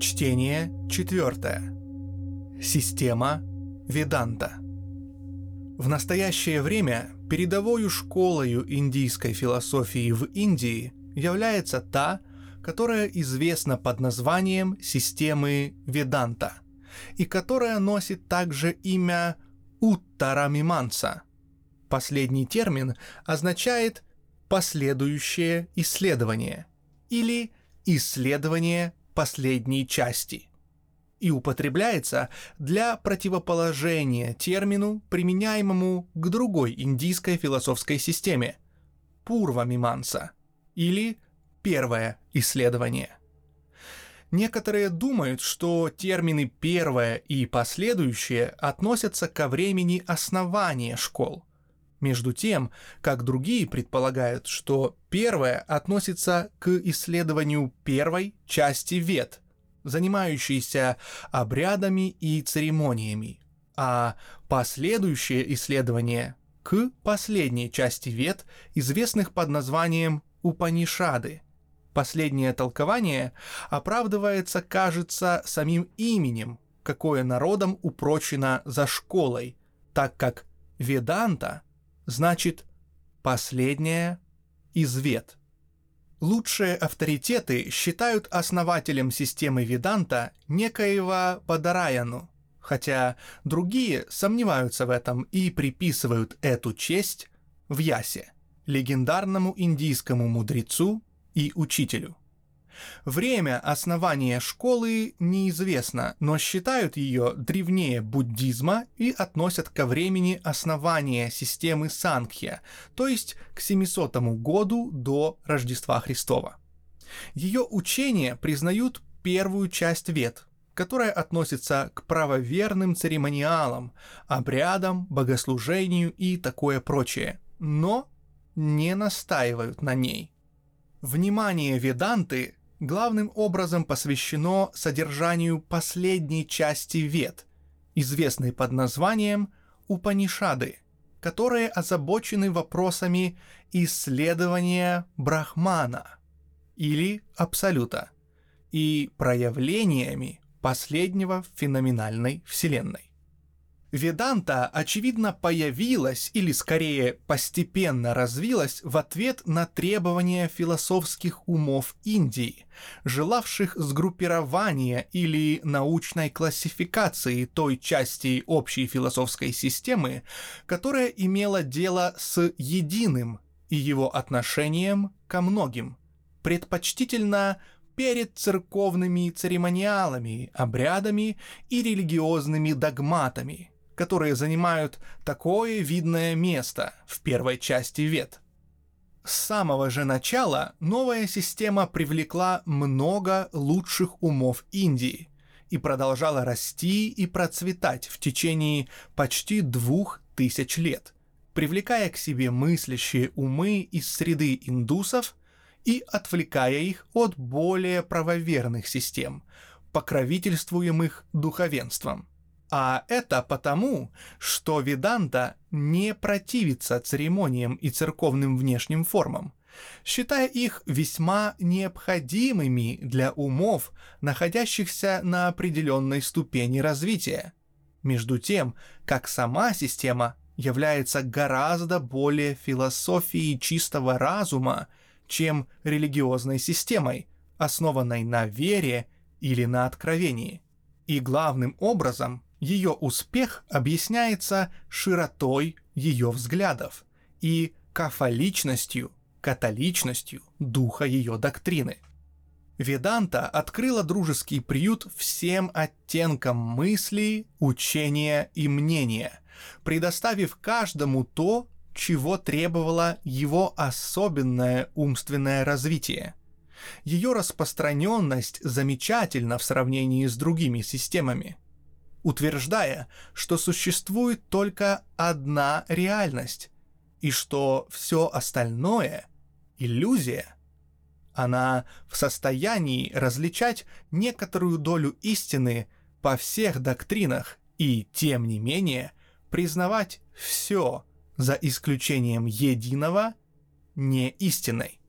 Чтение четвертое. Система Веданта. В настоящее время передовою школою индийской философии в Индии является та, которая известна под названием системы Веданта, и которая носит также имя Уттарамиманса. Последний термин означает «последующее исследование» или «исследование последней части» и употребляется для противоположения термину, применяемому к другой индийской философской системе – Пурва-миманса или первое исследование. Некоторые думают, что термины «первое» и «последующее» относятся ко времени основания школ. Между тем, как другие предполагают, что первое относится к исследованию первой части вет, занимающейся обрядами и церемониями, а последующее исследование к последней части вет, известных под названием Упанишады – Последнее толкование оправдывается, кажется, самим именем, какое народом упрочено за школой, так как «веданта» значит «последняя из вед». Лучшие авторитеты считают основателем системы Веданта некоего Падараяну, хотя другие сомневаются в этом и приписывают эту честь в Ясе, легендарному индийскому мудрецу и учителю. Время основания школы неизвестно, но считают ее древнее буддизма и относят ко времени основания системы Санкхья, то есть к 700 году до Рождества Христова. Ее учения признают первую часть вет, которая относится к правоверным церемониалам, обрядам, богослужению и такое прочее, но не настаивают на ней – Внимание Веданты главным образом посвящено содержанию последней части Вед, известной под названием Упанишады, которые озабочены вопросами исследования Брахмана или Абсолюта и проявлениями последнего в феноменальной Вселенной. Веданта, очевидно, появилась или скорее постепенно развилась в ответ на требования философских умов Индии, желавших сгруппирования или научной классификации той части общей философской системы, которая имела дело с единым и его отношением ко многим, предпочтительно перед церковными церемониалами, обрядами и религиозными догматами – которые занимают такое видное место в первой части вет. С самого же начала новая система привлекла много лучших умов Индии и продолжала расти и процветать в течение почти двух тысяч лет, привлекая к себе мыслящие умы из среды индусов и отвлекая их от более правоверных систем, покровительствуемых духовенством – а это потому, что Веданта не противится церемониям и церковным внешним формам, считая их весьма необходимыми для умов, находящихся на определенной ступени развития. Между тем, как сама система является гораздо более философией чистого разума, чем религиозной системой, основанной на вере или на откровении. И главным образом ее успех объясняется широтой ее взглядов и кафоличностью, католичностью духа ее доктрины. Веданта открыла дружеский приют всем оттенкам мысли, учения и мнения, предоставив каждому то, чего требовало его особенное умственное развитие. Ее распространенность замечательна в сравнении с другими системами – утверждая, что существует только одна реальность и что все остальное — иллюзия. Она в состоянии различать некоторую долю истины по всех доктринах и, тем не менее, признавать все за исключением единого не истиной.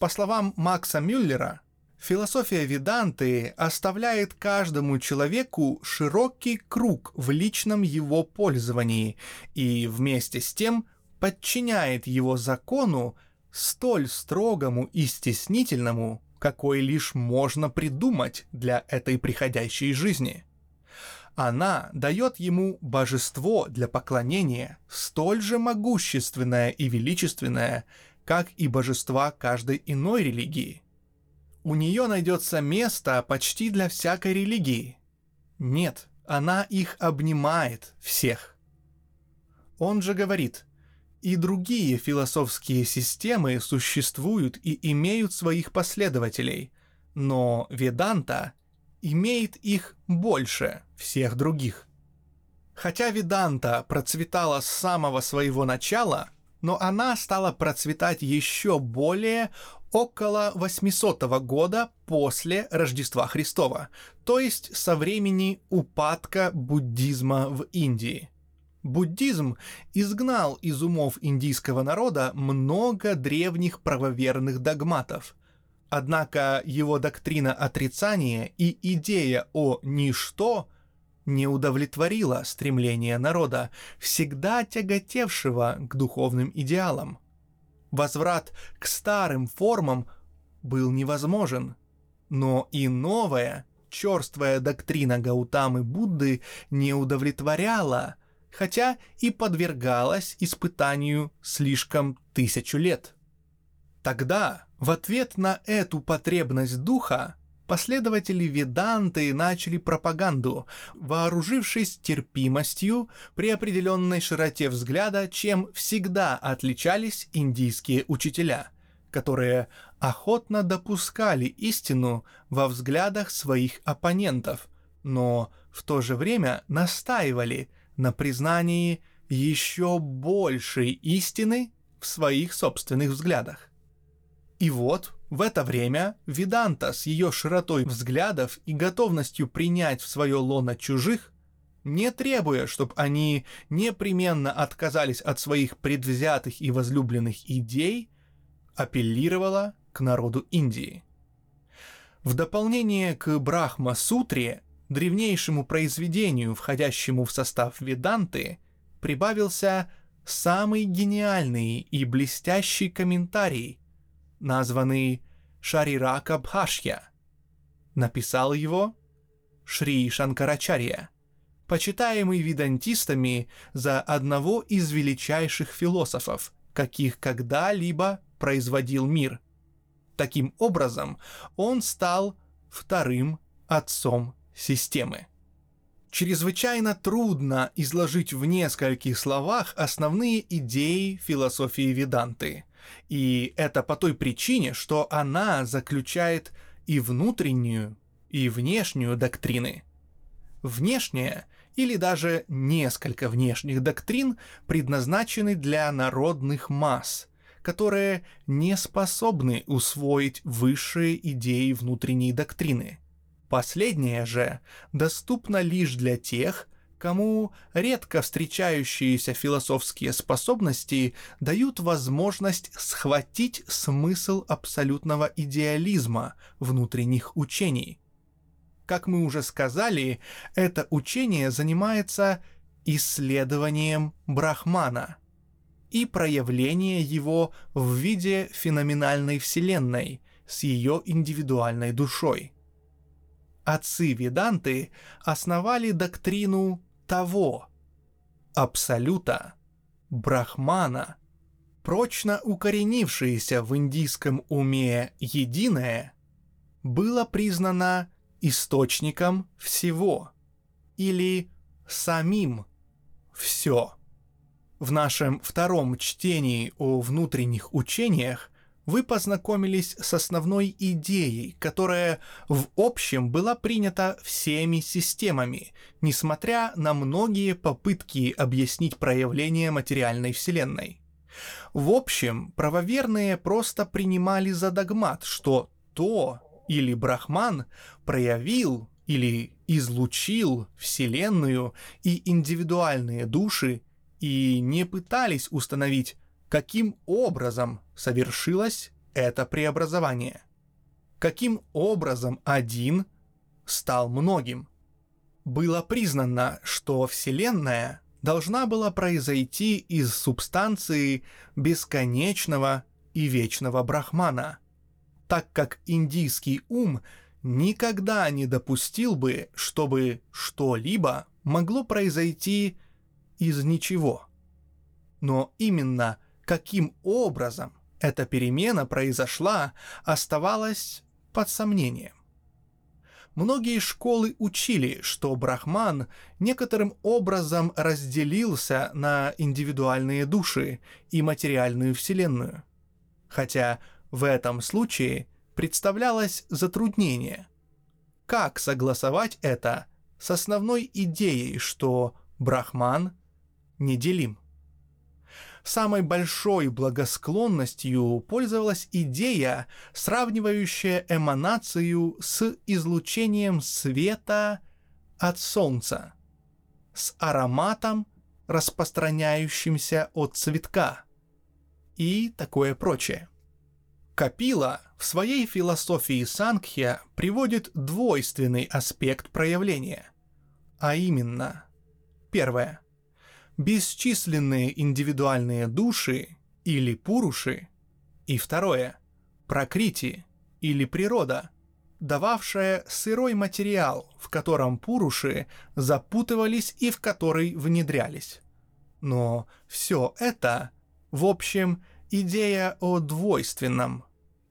По словам Макса Мюллера, Философия Веданты оставляет каждому человеку широкий круг в личном его пользовании и вместе с тем подчиняет его закону столь строгому и стеснительному, какой лишь можно придумать для этой приходящей жизни. Она дает ему божество для поклонения, столь же могущественное и величественное, как и божества каждой иной религии. У нее найдется место почти для всякой религии. Нет, она их обнимает всех. Он же говорит, и другие философские системы существуют и имеют своих последователей, но Веданта имеет их больше всех других. Хотя Веданта процветала с самого своего начала, но она стала процветать еще более около 800 года после Рождества Христова, то есть со времени упадка буддизма в Индии. Буддизм изгнал из умов индийского народа много древних правоверных догматов. Однако его доктрина отрицания и идея о «ничто» не удовлетворила стремление народа, всегда тяготевшего к духовным идеалам – Возврат к старым формам был невозможен. Но и новая, черствая доктрина Гаутамы Будды не удовлетворяла, хотя и подвергалась испытанию слишком тысячу лет. Тогда, в ответ на эту потребность духа, Последователи Веданты начали пропаганду, вооружившись терпимостью при определенной широте взгляда, чем всегда отличались индийские учителя, которые охотно допускали истину во взглядах своих оппонентов, но в то же время настаивали на признании еще большей истины в своих собственных взглядах. И вот в это время Виданта с ее широтой взглядов и готовностью принять в свое лоно чужих, не требуя, чтобы они непременно отказались от своих предвзятых и возлюбленных идей, апеллировала к народу Индии. В дополнение к Брахма-сутре, древнейшему произведению, входящему в состав Веданты, прибавился самый гениальный и блестящий комментарий – названный Шарирака Бхашья. Написал его Шри Шанкарачарья, почитаемый ведантистами за одного из величайших философов, каких когда-либо производил мир. Таким образом, он стал вторым отцом системы. Чрезвычайно трудно изложить в нескольких словах основные идеи философии Веданты – и это по той причине, что она заключает и внутреннюю, и внешнюю доктрины. Внешняя или даже несколько внешних доктрин предназначены для народных масс, которые не способны усвоить высшие идеи внутренней доктрины. Последняя же доступна лишь для тех, кому редко встречающиеся философские способности дают возможность схватить смысл абсолютного идеализма внутренних учений. Как мы уже сказали, это учение занимается исследованием Брахмана и проявление его в виде феноменальной вселенной с ее индивидуальной душой. Отцы Веданты основали доктрину того, абсолюта, брахмана, прочно укоренившееся в индийском уме единое, было признано источником всего или самим все. В нашем втором чтении о внутренних учениях вы познакомились с основной идеей, которая в общем была принята всеми системами, несмотря на многие попытки объяснить проявление материальной Вселенной. В общем, правоверные просто принимали за догмат, что то или Брахман проявил или излучил Вселенную и индивидуальные души и не пытались установить, каким образом совершилось это преобразование. каким образом один стал многим. Было признано, что Вселенная должна была произойти из субстанции бесконечного и вечного брахмана, так как индийский ум никогда не допустил бы, чтобы что-либо могло произойти из ничего. Но именно каким образом эта перемена произошла, оставалось под сомнением. Многие школы учили, что Брахман некоторым образом разделился на индивидуальные души и материальную вселенную. Хотя в этом случае представлялось затруднение. Как согласовать это с основной идеей, что Брахман неделим? Самой большой благосклонностью пользовалась идея, сравнивающая эманацию с излучением света от Солнца, с ароматом, распространяющимся от цветка и такое прочее. Капила в своей философии Сангхья приводит двойственный аспект проявления, а именно, первое – бесчисленные индивидуальные души или пуруши, и второе – прокрити или природа, дававшая сырой материал, в котором пуруши запутывались и в который внедрялись. Но все это, в общем, идея о двойственном,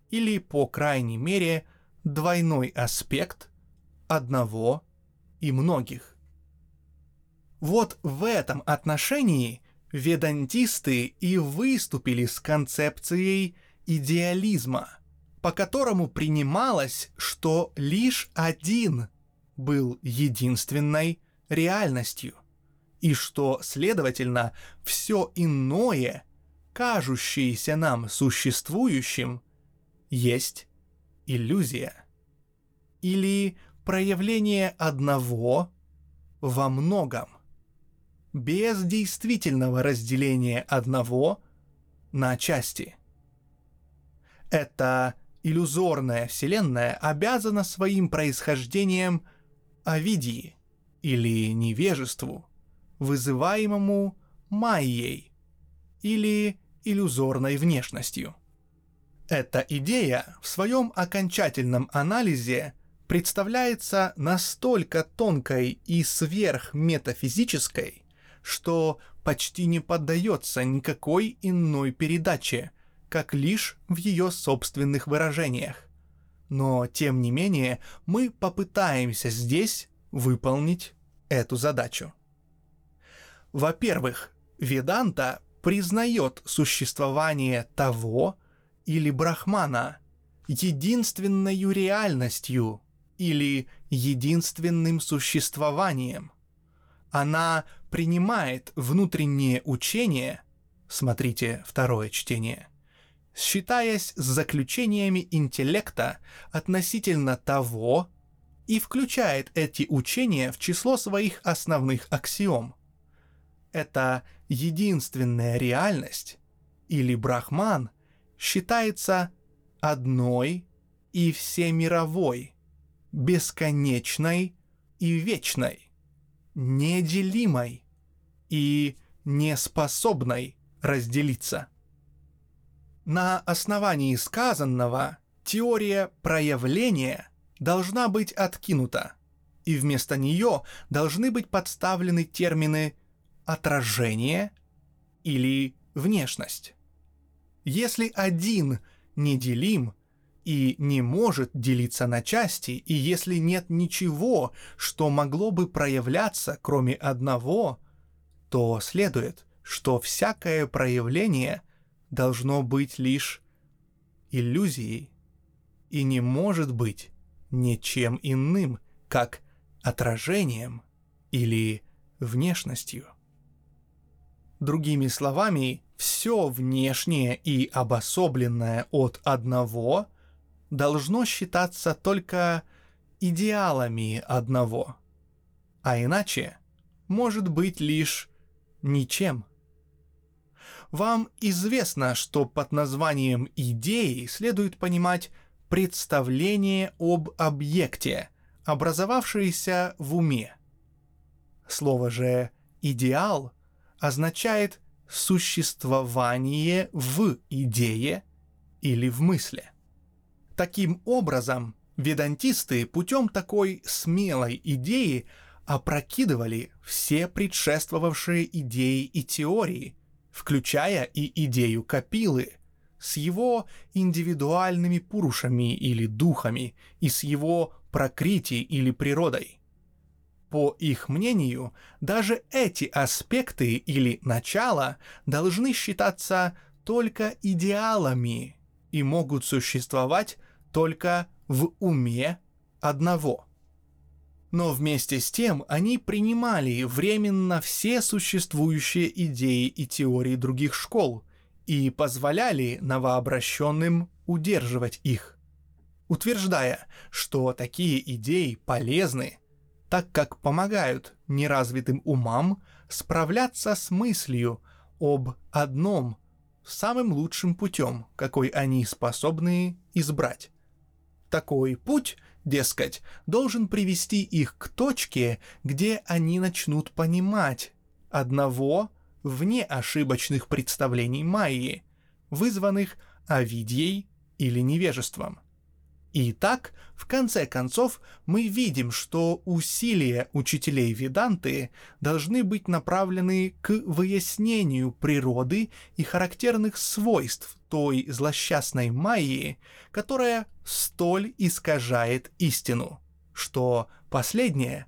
или, по крайней мере, двойной аспект одного и многих. Вот в этом отношении ведантисты и выступили с концепцией идеализма, по которому принималось, что лишь один был единственной реальностью, и что, следовательно, все иное, кажущееся нам существующим, есть иллюзия или проявление одного во многом – без действительного разделения одного на части. Эта иллюзорная вселенная обязана своим происхождением авидии или невежеству, вызываемому майей или иллюзорной внешностью. Эта идея в своем окончательном анализе представляется настолько тонкой и сверхметафизической, что почти не поддается никакой иной передаче, как лишь в ее собственных выражениях. Но, тем не менее, мы попытаемся здесь выполнить эту задачу. Во-первых, Веданта признает существование того или Брахмана единственной реальностью или единственным существованием. Она принимает внутреннее учение, смотрите второе чтение, считаясь с заключениями интеллекта относительно того и включает эти учения в число своих основных аксиом. Это единственная реальность, или брахман, считается одной и всемировой, бесконечной и вечной, неделимой и неспособной разделиться. На основании сказанного теория проявления должна быть откинута, и вместо нее должны быть подставлены термины «отражение» или «внешность». Если один неделим и не может делиться на части, и если нет ничего, что могло бы проявляться, кроме одного, то следует, что всякое проявление должно быть лишь иллюзией и не может быть ничем иным, как отражением или внешностью. Другими словами, все внешнее и обособленное от одного должно считаться только идеалами одного, а иначе может быть лишь ничем. Вам известно, что под названием идеи следует понимать представление об объекте, образовавшееся в уме. Слово же «идеал» означает существование в идее или в мысли. Таким образом, ведантисты путем такой смелой идеи опрокидывали все предшествовавшие идеи и теории, включая и идею Капилы, с его индивидуальными пурушами или духами и с его прокрити или природой. По их мнению, даже эти аспекты или начала должны считаться только идеалами и могут существовать только в уме одного. Но вместе с тем они принимали временно все существующие идеи и теории других школ и позволяли новообращенным удерживать их, утверждая, что такие идеи полезны, так как помогают неразвитым умам справляться с мыслью об одном самым лучшим путем, какой они способны избрать. Такой путь, дескать, должен привести их к точке, где они начнут понимать одного вне ошибочных представлений Майи, вызванных авидьей или невежеством. И так, в конце концов, мы видим, что усилия учителей Веданты должны быть направлены к выяснению природы и характерных свойств той злосчастной Майи, которая столь искажает истину, что последняя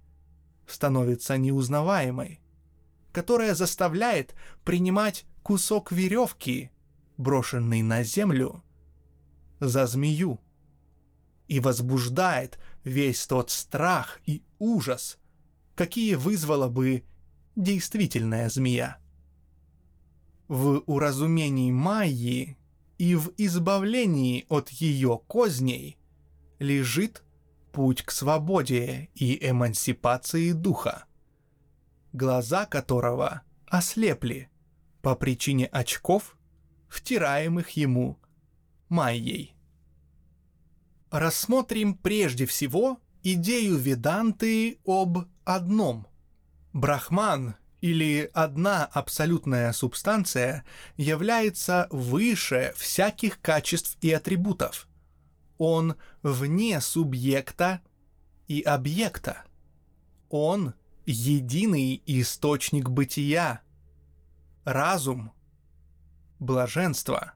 становится неузнаваемой, которая заставляет принимать кусок веревки, брошенный на землю, за змею и возбуждает весь тот страх и ужас, какие вызвала бы действительная змея. В уразумении Майи и в избавлении от ее козней лежит путь к свободе и эмансипации духа, глаза которого ослепли по причине очков, втираемых ему Майей рассмотрим прежде всего идею Веданты об одном. Брахман или одна абсолютная субстанция является выше всяких качеств и атрибутов. Он вне субъекта и объекта. Он единый источник бытия, разум, блаженство.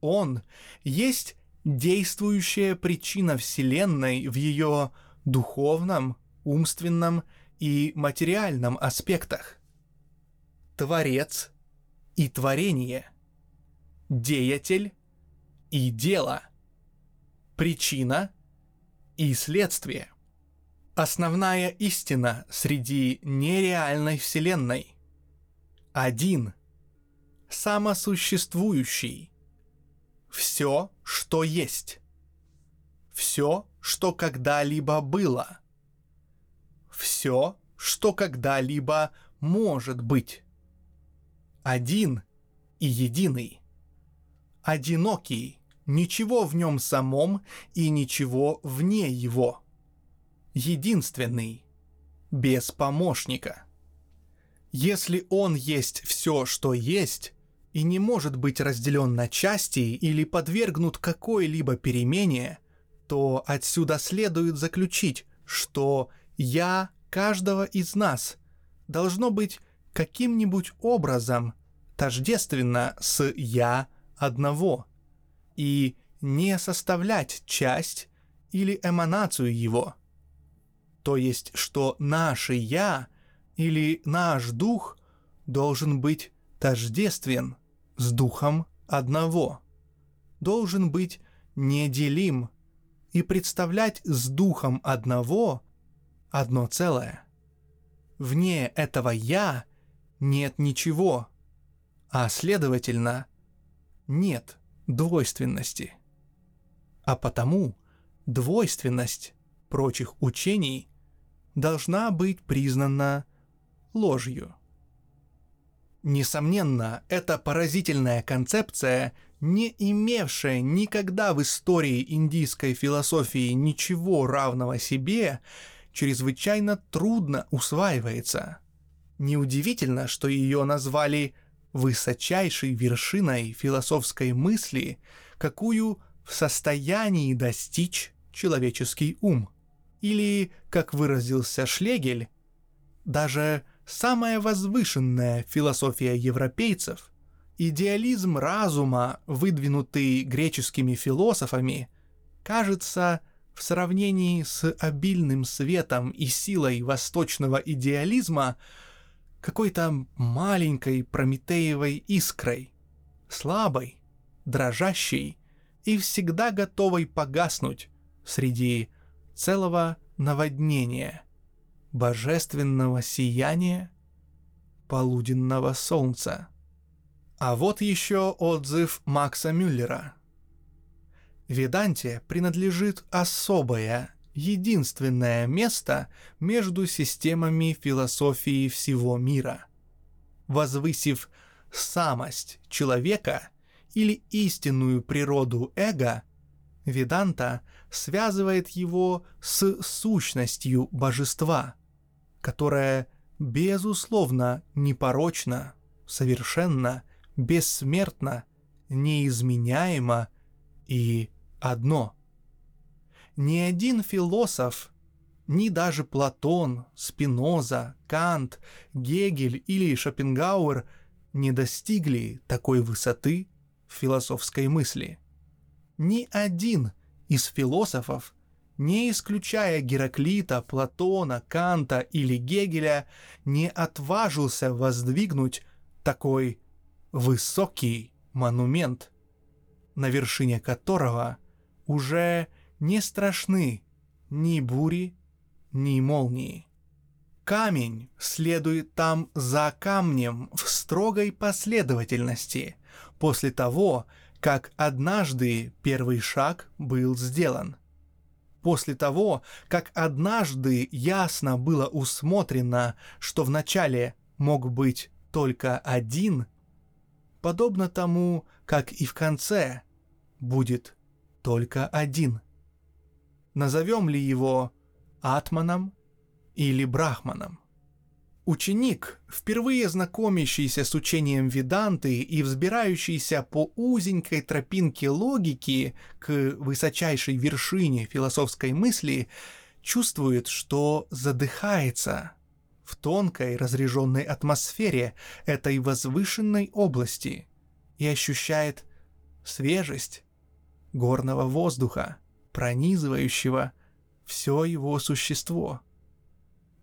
Он есть действующая причина Вселенной в ее духовном, умственном и материальном аспектах. Творец и творение. Деятель и дело. Причина и следствие. Основная истина среди нереальной Вселенной. Один. Самосуществующий все, что есть. Все, что когда-либо было. Все, что когда-либо может быть. Один и единый. Одинокий, ничего в нем самом и ничего вне его. Единственный, без помощника. Если он есть все, что есть, и не может быть разделен на части или подвергнут какой-либо перемене, то отсюда следует заключить, что «я» каждого из нас должно быть каким-нибудь образом тождественно с «я» одного и не составлять часть или эманацию его. То есть, что наше «я» или наш дух должен быть тождествен с духом одного, должен быть неделим и представлять с духом одного одно целое. Вне этого «я» нет ничего, а следовательно, нет двойственности. А потому двойственность прочих учений должна быть признана ложью. Несомненно, эта поразительная концепция не имевшая никогда в истории индийской философии ничего равного себе, чрезвычайно трудно усваивается. Неудивительно, что ее назвали высочайшей вершиной философской мысли, какую в состоянии достичь человеческий ум. Или, как выразился Шлегель, даже самая возвышенная философия европейцев, идеализм разума, выдвинутый греческими философами, кажется в сравнении с обильным светом и силой восточного идеализма какой-то маленькой прометеевой искрой, слабой, дрожащей и всегда готовой погаснуть среди целого наводнения, божественного сияния полуденного солнца. А вот еще отзыв Макса Мюллера. Веданте принадлежит особое, единственное место между системами философии всего мира. Возвысив самость человека или истинную природу эго, Веданта связывает его с сущностью божества, которая, безусловно, непорочна, совершенна, бессмертна, неизменяема и одно. Ни один философ, ни даже Платон, Спиноза, Кант, Гегель или Шопенгауэр не достигли такой высоты философской мысли. Ни один из философов, не исключая Гераклита, Платона, Канта или Гегеля, не отважился воздвигнуть такой высокий монумент, на вершине которого уже не страшны ни бури, ни молнии. Камень следует там за камнем в строгой последовательности после того, как однажды первый шаг был сделан. После того, как однажды ясно было усмотрено, что вначале мог быть только один, подобно тому, как и в конце будет только один. Назовем ли его Атманом или Брахманом? Ученик, впервые знакомящийся с учением Веданты и взбирающийся по узенькой тропинке логики к высочайшей вершине философской мысли, чувствует, что задыхается в тонкой разреженной атмосфере этой возвышенной области и ощущает свежесть горного воздуха, пронизывающего все его существо.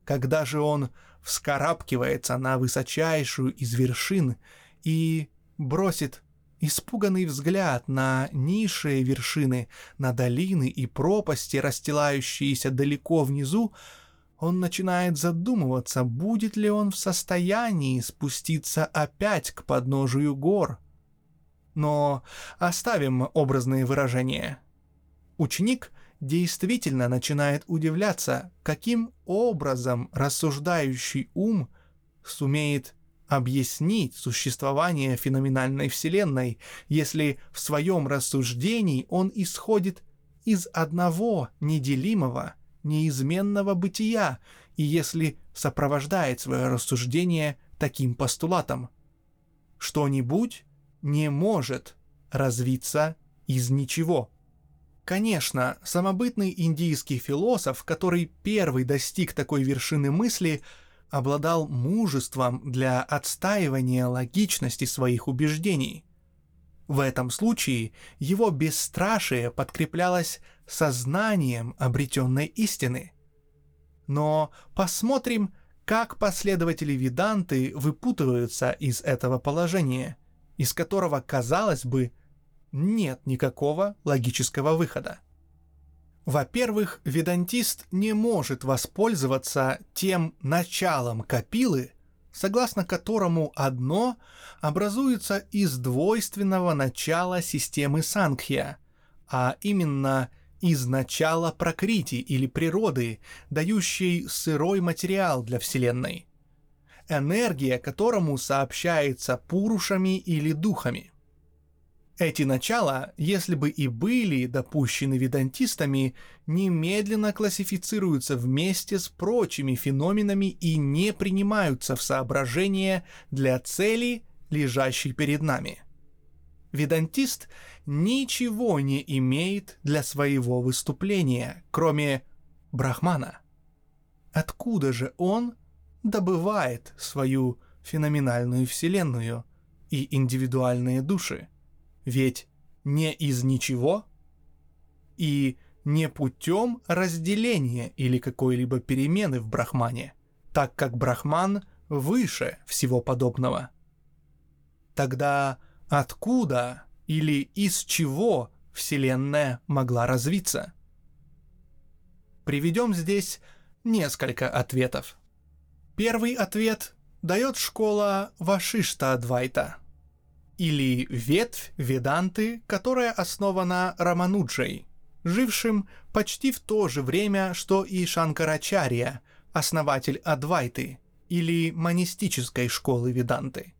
Когда же он вскарабкивается на высочайшую из вершин и бросит испуганный взгляд на низшие вершины, на долины и пропасти, расстилающиеся далеко внизу, он начинает задумываться, будет ли он в состоянии спуститься опять к подножию гор. Но оставим образные выражения. Ученик действительно начинает удивляться, каким образом рассуждающий ум сумеет объяснить существование феноменальной Вселенной, если в своем рассуждении он исходит из одного неделимого, неизменного бытия, и если сопровождает свое рассуждение таким постулатом. Что-нибудь не может развиться из ничего. Конечно, самобытный индийский философ, который первый достиг такой вершины мысли, обладал мужеством для отстаивания логичности своих убеждений. В этом случае его бесстрашие подкреплялось сознанием обретенной истины. Но посмотрим, как последователи Веданты выпутываются из этого положения, из которого, казалось бы, нет никакого логического выхода. Во-первых, ведантист не может воспользоваться тем началом капилы, согласно которому одно образуется из двойственного начала системы Сангхья, а именно из начала прокрити или природы, дающей сырой материал для Вселенной. Энергия, которому сообщается пурушами или духами – Эти начала, если бы и были допущены ведантистами, немедленно классифицируются вместе с прочими феноменами и не принимаются в соображение для цели, лежащей перед нами. Ведантист ничего не имеет для своего выступления, кроме Брахмана. Откуда же он добывает свою феноменальную вселенную и индивидуальные души? Ведь не из ничего и не путем разделения или какой-либо перемены в Брахмане, так как Брахман выше всего подобного. Тогда откуда или из чего Вселенная могла развиться? Приведем здесь несколько ответов. Первый ответ дает школа Вашишта Адвайта – или ветвь Веданты, которая основана Рамануджей, жившим почти в то же время, что и Шанкарачарья, основатель Адвайты, или монистической школы Веданты.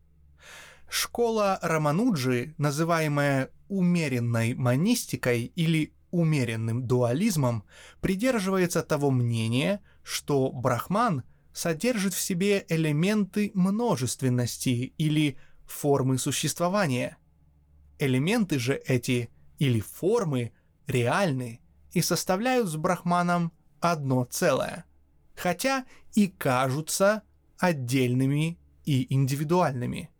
Школа Рамануджи, называемая умеренной монистикой или умеренным дуализмом, придерживается того мнения, что Брахман содержит в себе элементы множественности или формы существования. Элементы же эти или формы реальны и составляют с Брахманом одно целое, хотя и кажутся отдельными и индивидуальными.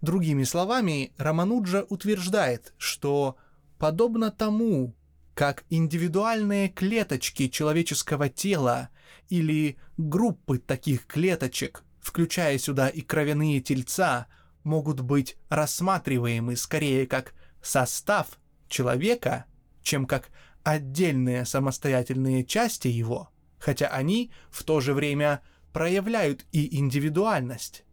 Другими словами, Рамануджа утверждает, что подобно тому, как индивидуальные клеточки человеческого тела или группы таких клеточек, включая сюда и кровяные тельца, могут быть рассматриваемы скорее как состав человека, чем как отдельные самостоятельные части его, хотя они в то же время проявляют и индивидуальность.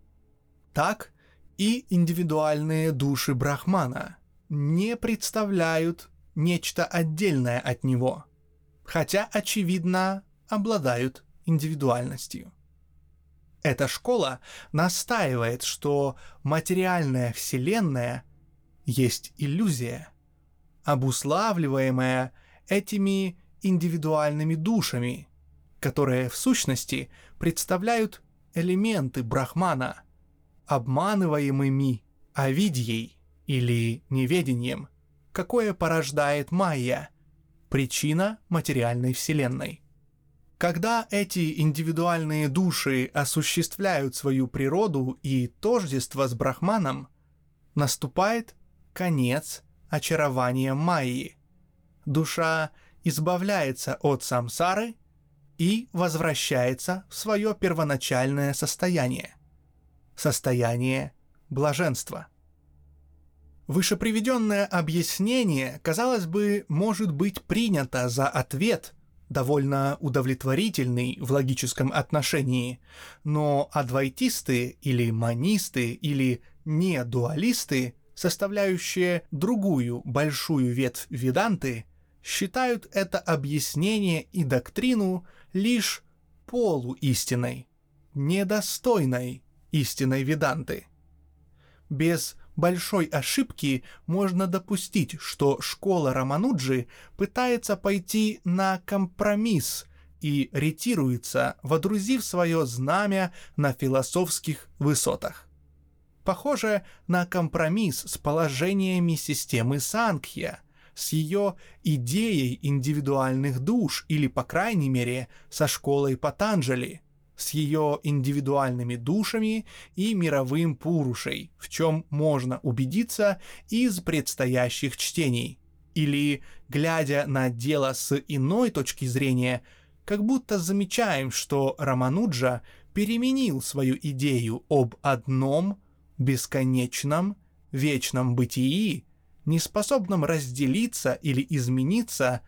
Так и индивидуальные души Брахмана не представляют нечто отдельное от него, хотя, очевидно, обладают индивидуальностью. Эта школа настаивает, что материальная Вселенная есть иллюзия, обуславливаемая этими индивидуальными душами, которые в сущности представляют элементы Брахмана, обманываемыми авидьей или неведением, какое порождает майя, причина материальной Вселенной. Когда эти индивидуальные души осуществляют свою природу и тождество с Брахманом, наступает конец очарования Майи. Душа избавляется от самсары и возвращается в свое первоначальное состояние. Состояние блаженства. Вышеприведенное объяснение, казалось бы, может быть принято за ответ – довольно удовлетворительный в логическом отношении, но адвайтисты или манисты или недуалисты, составляющие другую большую ветвь веданты, считают это объяснение и доктрину лишь полуистиной, недостойной истинной веданты. Без большой ошибки можно допустить, что школа Рамануджи пытается пойти на компромисс и ретируется, водрузив свое знамя на философских высотах. Похоже на компромисс с положениями системы Сангхья, с ее идеей индивидуальных душ или, по крайней мере, со школой Патанджали – с ее индивидуальными душами и мировым пурушей, в чем можно убедиться из предстоящих чтений. Или, глядя на дело с иной точки зрения, как будто замечаем, что Рамануджа переменил свою идею об одном, бесконечном, вечном бытии, неспособном разделиться или измениться,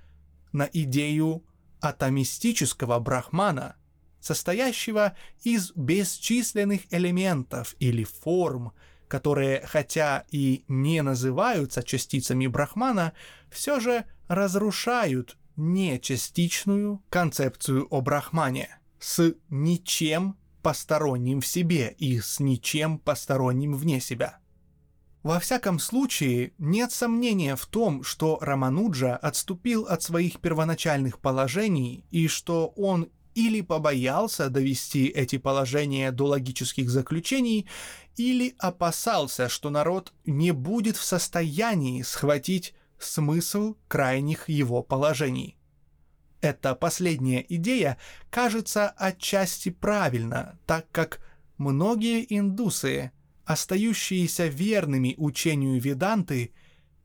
на идею атомистического брахмана – состоящего из бесчисленных элементов или форм, которые, хотя и не называются частицами Брахмана, все же разрушают нечастичную концепцию о Брахмане с ничем посторонним в себе и с ничем посторонним вне себя. Во всяком случае, нет сомнения в том, что Рамануджа отступил от своих первоначальных положений и что он или побоялся довести эти положения до логических заключений, или опасался, что народ не будет в состоянии схватить смысл крайних его положений. Эта последняя идея кажется отчасти правильна, так как многие индусы, остающиеся верными учению Веданты,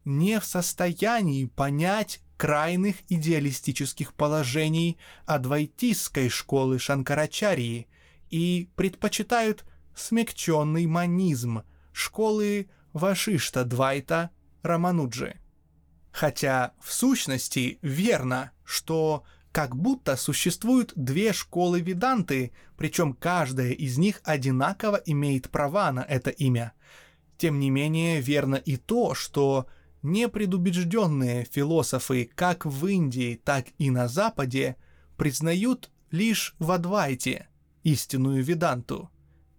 не в состоянии понять крайних идеалистических положений адвайтистской школы Шанкарачарии и предпочитают смягченный манизм школы Вашишта Двайта Рамануджи. Хотя в сущности верно, что как будто существуют две школы Веданты, причем каждая из них одинаково имеет права на это имя. Тем не менее верно и то, что непредубежденные философы как в Индии, так и на Западе признают лишь в Адвайте истинную веданту,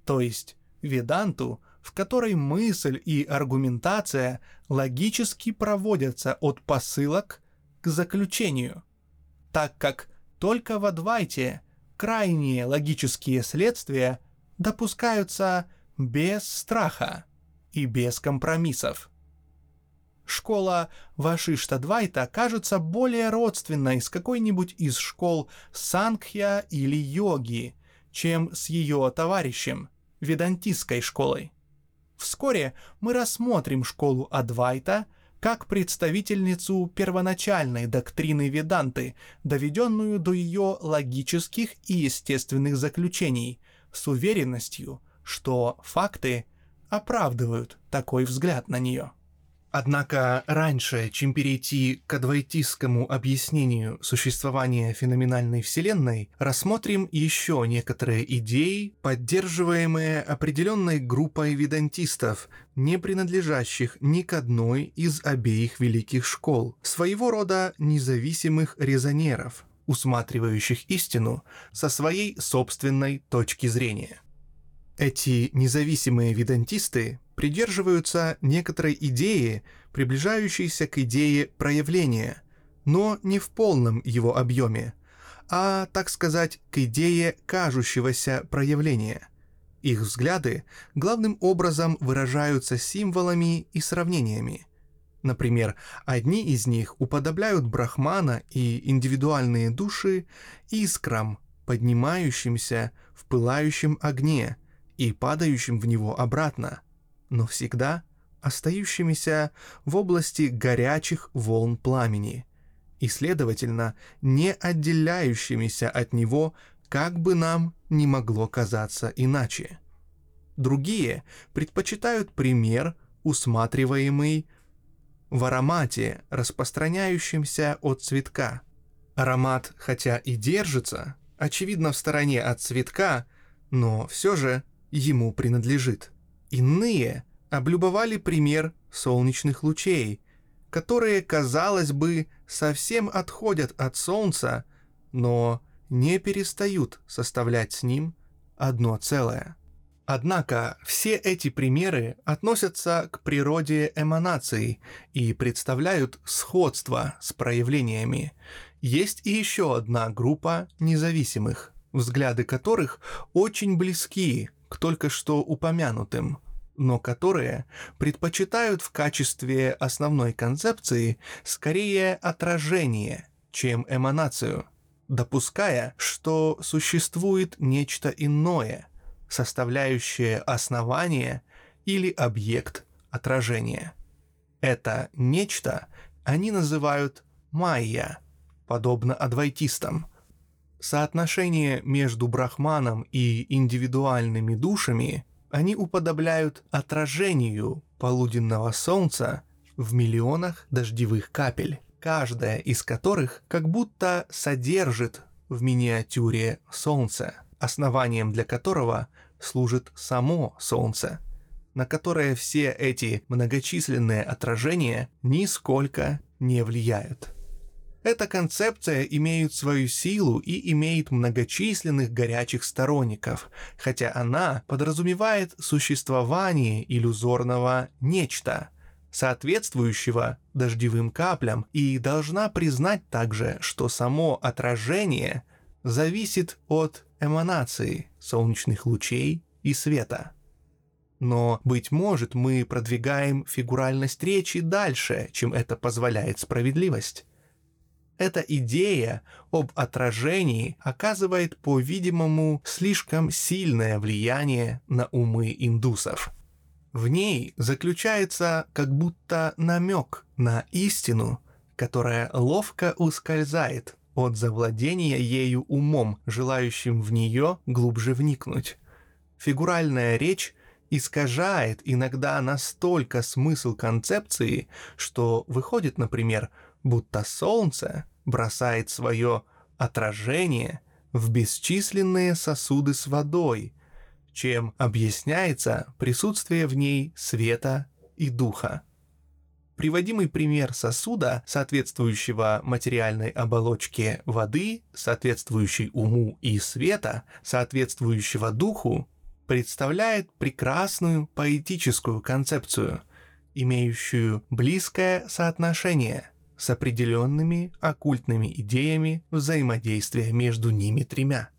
то есть веданту, в которой мысль и аргументация логически проводятся от посылок к заключению, так как только в Адвайте крайние логические следствия допускаются без страха и без компромиссов школа Вашишта Двайта кажется более родственной с какой-нибудь из школ Сангхья или йоги, чем с ее товарищем, ведантистской школой. Вскоре мы рассмотрим школу Адвайта как представительницу первоначальной доктрины Веданты, доведенную до ее логических и естественных заключений, с уверенностью, что факты оправдывают такой взгляд на нее. Однако раньше, чем перейти к адвайтистскому объяснению существования феноменальной Вселенной, рассмотрим еще некоторые идеи, поддерживаемые определенной группой ведантистов, не принадлежащих ни к одной из обеих великих школ, своего рода независимых резонеров, усматривающих истину со своей собственной точки зрения. Эти независимые ведантисты придерживаются некоторой идеи, приближающейся к идее проявления, но не в полном его объеме, а, так сказать, к идее кажущегося проявления. Их взгляды главным образом выражаются символами и сравнениями. Например, одни из них уподобляют Брахмана и индивидуальные души искрам, поднимающимся в пылающем огне и падающим в него обратно – но всегда остающимися в области горячих волн пламени и, следовательно, не отделяющимися от него, как бы нам ни могло казаться иначе. Другие предпочитают пример, усматриваемый в аромате, распространяющемся от цветка. Аромат, хотя и держится, очевидно в стороне от цветка, но все же ему принадлежит. Иные облюбовали пример солнечных лучей, которые, казалось бы, совсем отходят от Солнца, но не перестают составлять с ним одно целое. Однако все эти примеры относятся к природе эманаций и представляют сходство с проявлениями. Есть и еще одна группа независимых, взгляды которых очень близки к только что упомянутым, но которые предпочитают в качестве основной концепции скорее отражение, чем эманацию, допуская, что существует нечто иное, составляющее основание или объект отражения. Это нечто они называют майя, подобно адвайтистам – Соотношение между брахманом и индивидуальными душами они уподобляют отражению полуденного солнца в миллионах дождевых капель, каждая из которых как будто содержит в миниатюре солнце, основанием для которого служит само солнце, на которое все эти многочисленные отражения нисколько не влияют. Эта концепция имеет свою силу и имеет многочисленных горячих сторонников, хотя она подразумевает существование иллюзорного «нечто», соответствующего дождевым каплям, и должна признать также, что само отражение зависит от эманации солнечных лучей и света. Но, быть может, мы продвигаем фигуральность речи дальше, чем это позволяет справедливость. Эта идея об отражении оказывает, по-видимому, слишком сильное влияние на умы индусов. В ней заключается как будто намек на истину, которая ловко ускользает от завладения ею умом, желающим в нее глубже вникнуть. Фигуральная речь искажает иногда настолько смысл концепции, что выходит, например, будто солнце бросает свое отражение в бесчисленные сосуды с водой, чем объясняется присутствие в ней света и духа. Приводимый пример сосуда, соответствующего материальной оболочке воды, соответствующей уму и света, соответствующего духу, представляет прекрасную поэтическую концепцию, имеющую близкое соотношение с определенными оккультными идеями взаимодействия между ними тремя.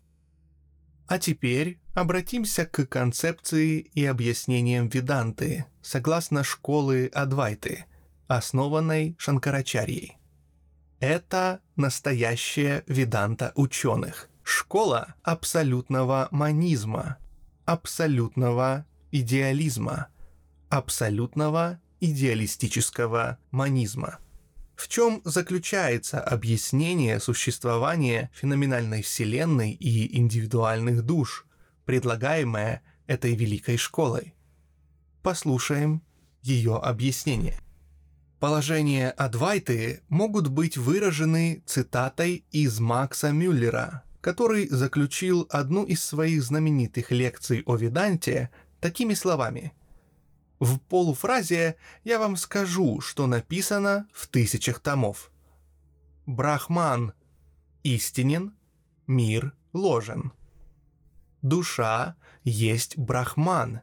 А теперь обратимся к концепции и объяснениям Веданты, согласно школы Адвайты, основанной Шанкарачарьей. Это настоящая Веданта ученых, школа абсолютного манизма, абсолютного идеализма, абсолютного идеалистического манизма. В чем заключается объяснение существования феноменальной Вселенной и индивидуальных душ, предлагаемое этой великой школой? Послушаем ее объяснение. Положения Адвайты могут быть выражены цитатой из Макса Мюллера, который заключил одну из своих знаменитых лекций о Веданте такими словами – в полуфразе я вам скажу, что написано в тысячах томов. Брахман истинен, мир ложен. Душа есть брахман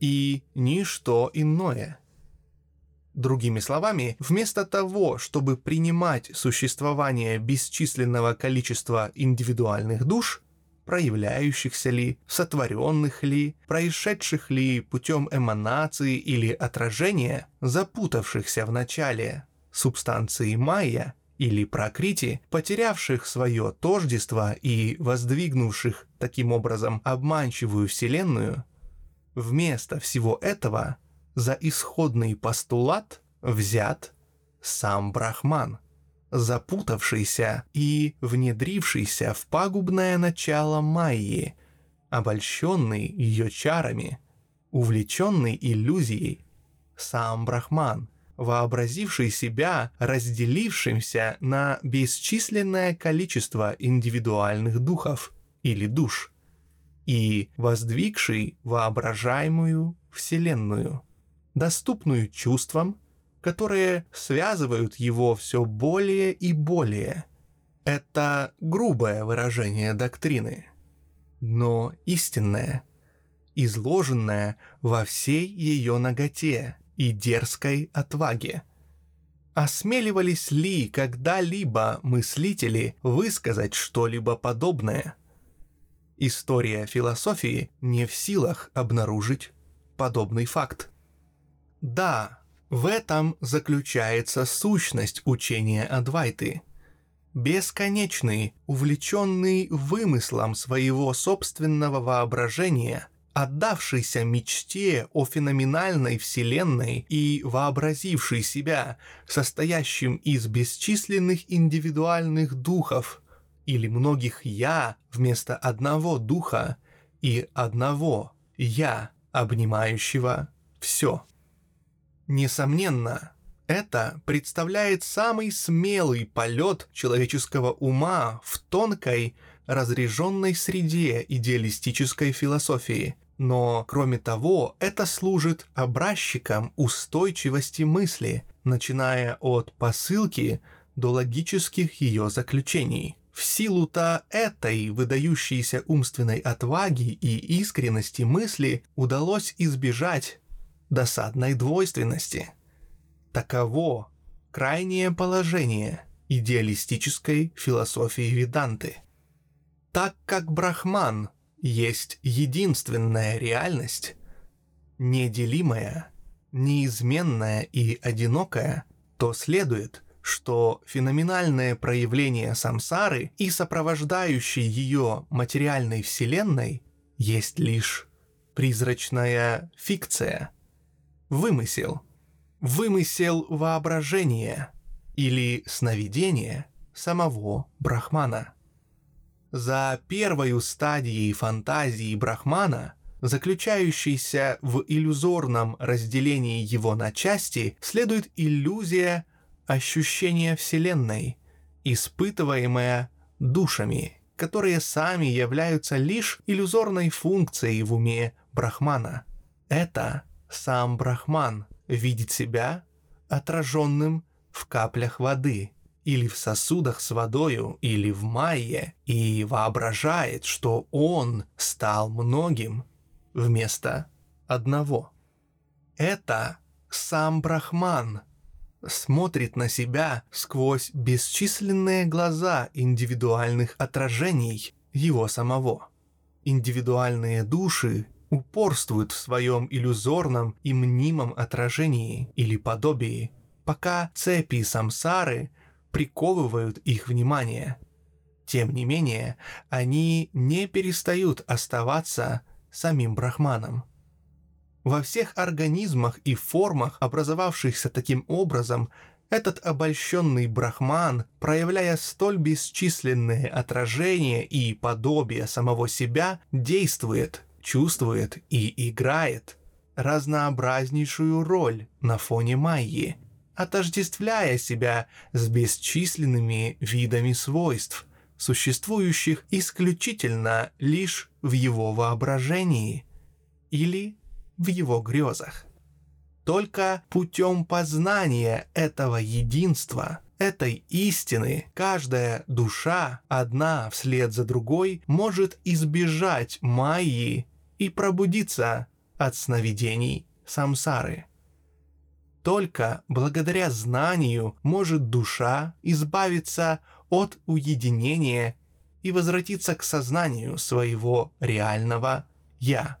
и ничто иное. Другими словами, вместо того, чтобы принимать существование бесчисленного количества индивидуальных душ – проявляющихся ли, сотворенных ли, происшедших ли путем эманации или отражения, запутавшихся в начале субстанции майя или прокрити, потерявших свое тождество и воздвигнувших таким образом обманчивую вселенную, вместо всего этого за исходный постулат взят сам Брахман – запутавшийся и внедрившийся в пагубное начало Майи, обольщенный ее чарами, увлеченный иллюзией, сам Брахман, вообразивший себя разделившимся на бесчисленное количество индивидуальных духов или душ и воздвигший воображаемую Вселенную, доступную чувствам которые связывают его все более и более. Это грубое выражение доктрины, но истинное, изложенное во всей ее ноготе и дерзкой отваге. Осмеливались ли когда-либо мыслители высказать что-либо подобное? История философии не в силах обнаружить подобный факт. Да, в этом заключается сущность учения Адвайты. Бесконечный, увлеченный вымыслом своего собственного воображения, отдавшийся мечте о феноменальной вселенной и вообразивший себя состоящим из бесчисленных индивидуальных духов или многих «я» вместо одного духа и одного «я», обнимающего все. Несомненно, это представляет самый смелый полет человеческого ума в тонкой, разреженной среде идеалистической философии. Но, кроме того, это служит образчиком устойчивости мысли, начиная от посылки до логических ее заключений. В силу-то этой выдающейся умственной отваги и искренности мысли удалось избежать досадной двойственности. Таково крайнее положение идеалистической философии Веданты. Так как Брахман есть единственная реальность, неделимая, неизменная и одинокая, то следует, что феноменальное проявление самсары и сопровождающей ее материальной вселенной есть лишь призрачная фикция, вымысел, вымысел воображения или сновидения самого Брахмана. За первой стадией фантазии Брахмана, заключающейся в иллюзорном разделении его на части, следует иллюзия ощущения Вселенной, испытываемая душами, которые сами являются лишь иллюзорной функцией в уме Брахмана. Это сам Брахман видит себя отраженным в каплях воды или в сосудах с водою или в майе и воображает, что он стал многим вместо одного. Это сам Брахман смотрит на себя сквозь бесчисленные глаза индивидуальных отражений его самого. Индивидуальные души упорствуют в своем иллюзорном и мнимом отражении или подобии, пока цепи самсары приковывают их внимание. Тем не менее, они не перестают оставаться самим брахманом. Во всех организмах и формах, образовавшихся таким образом, этот обольщенный брахман, проявляя столь бесчисленные отражения и подобия самого себя, действует, чувствует и играет разнообразнейшую роль на фоне майи, отождествляя себя с бесчисленными видами свойств, существующих исключительно лишь в его воображении или в его грезах. Только путем познания этого единства, этой истины, каждая душа, одна вслед за другой, может избежать майи и пробудиться от сновидений самсары. Только благодаря знанию может душа избавиться от уединения и возвратиться к сознанию своего реального «я».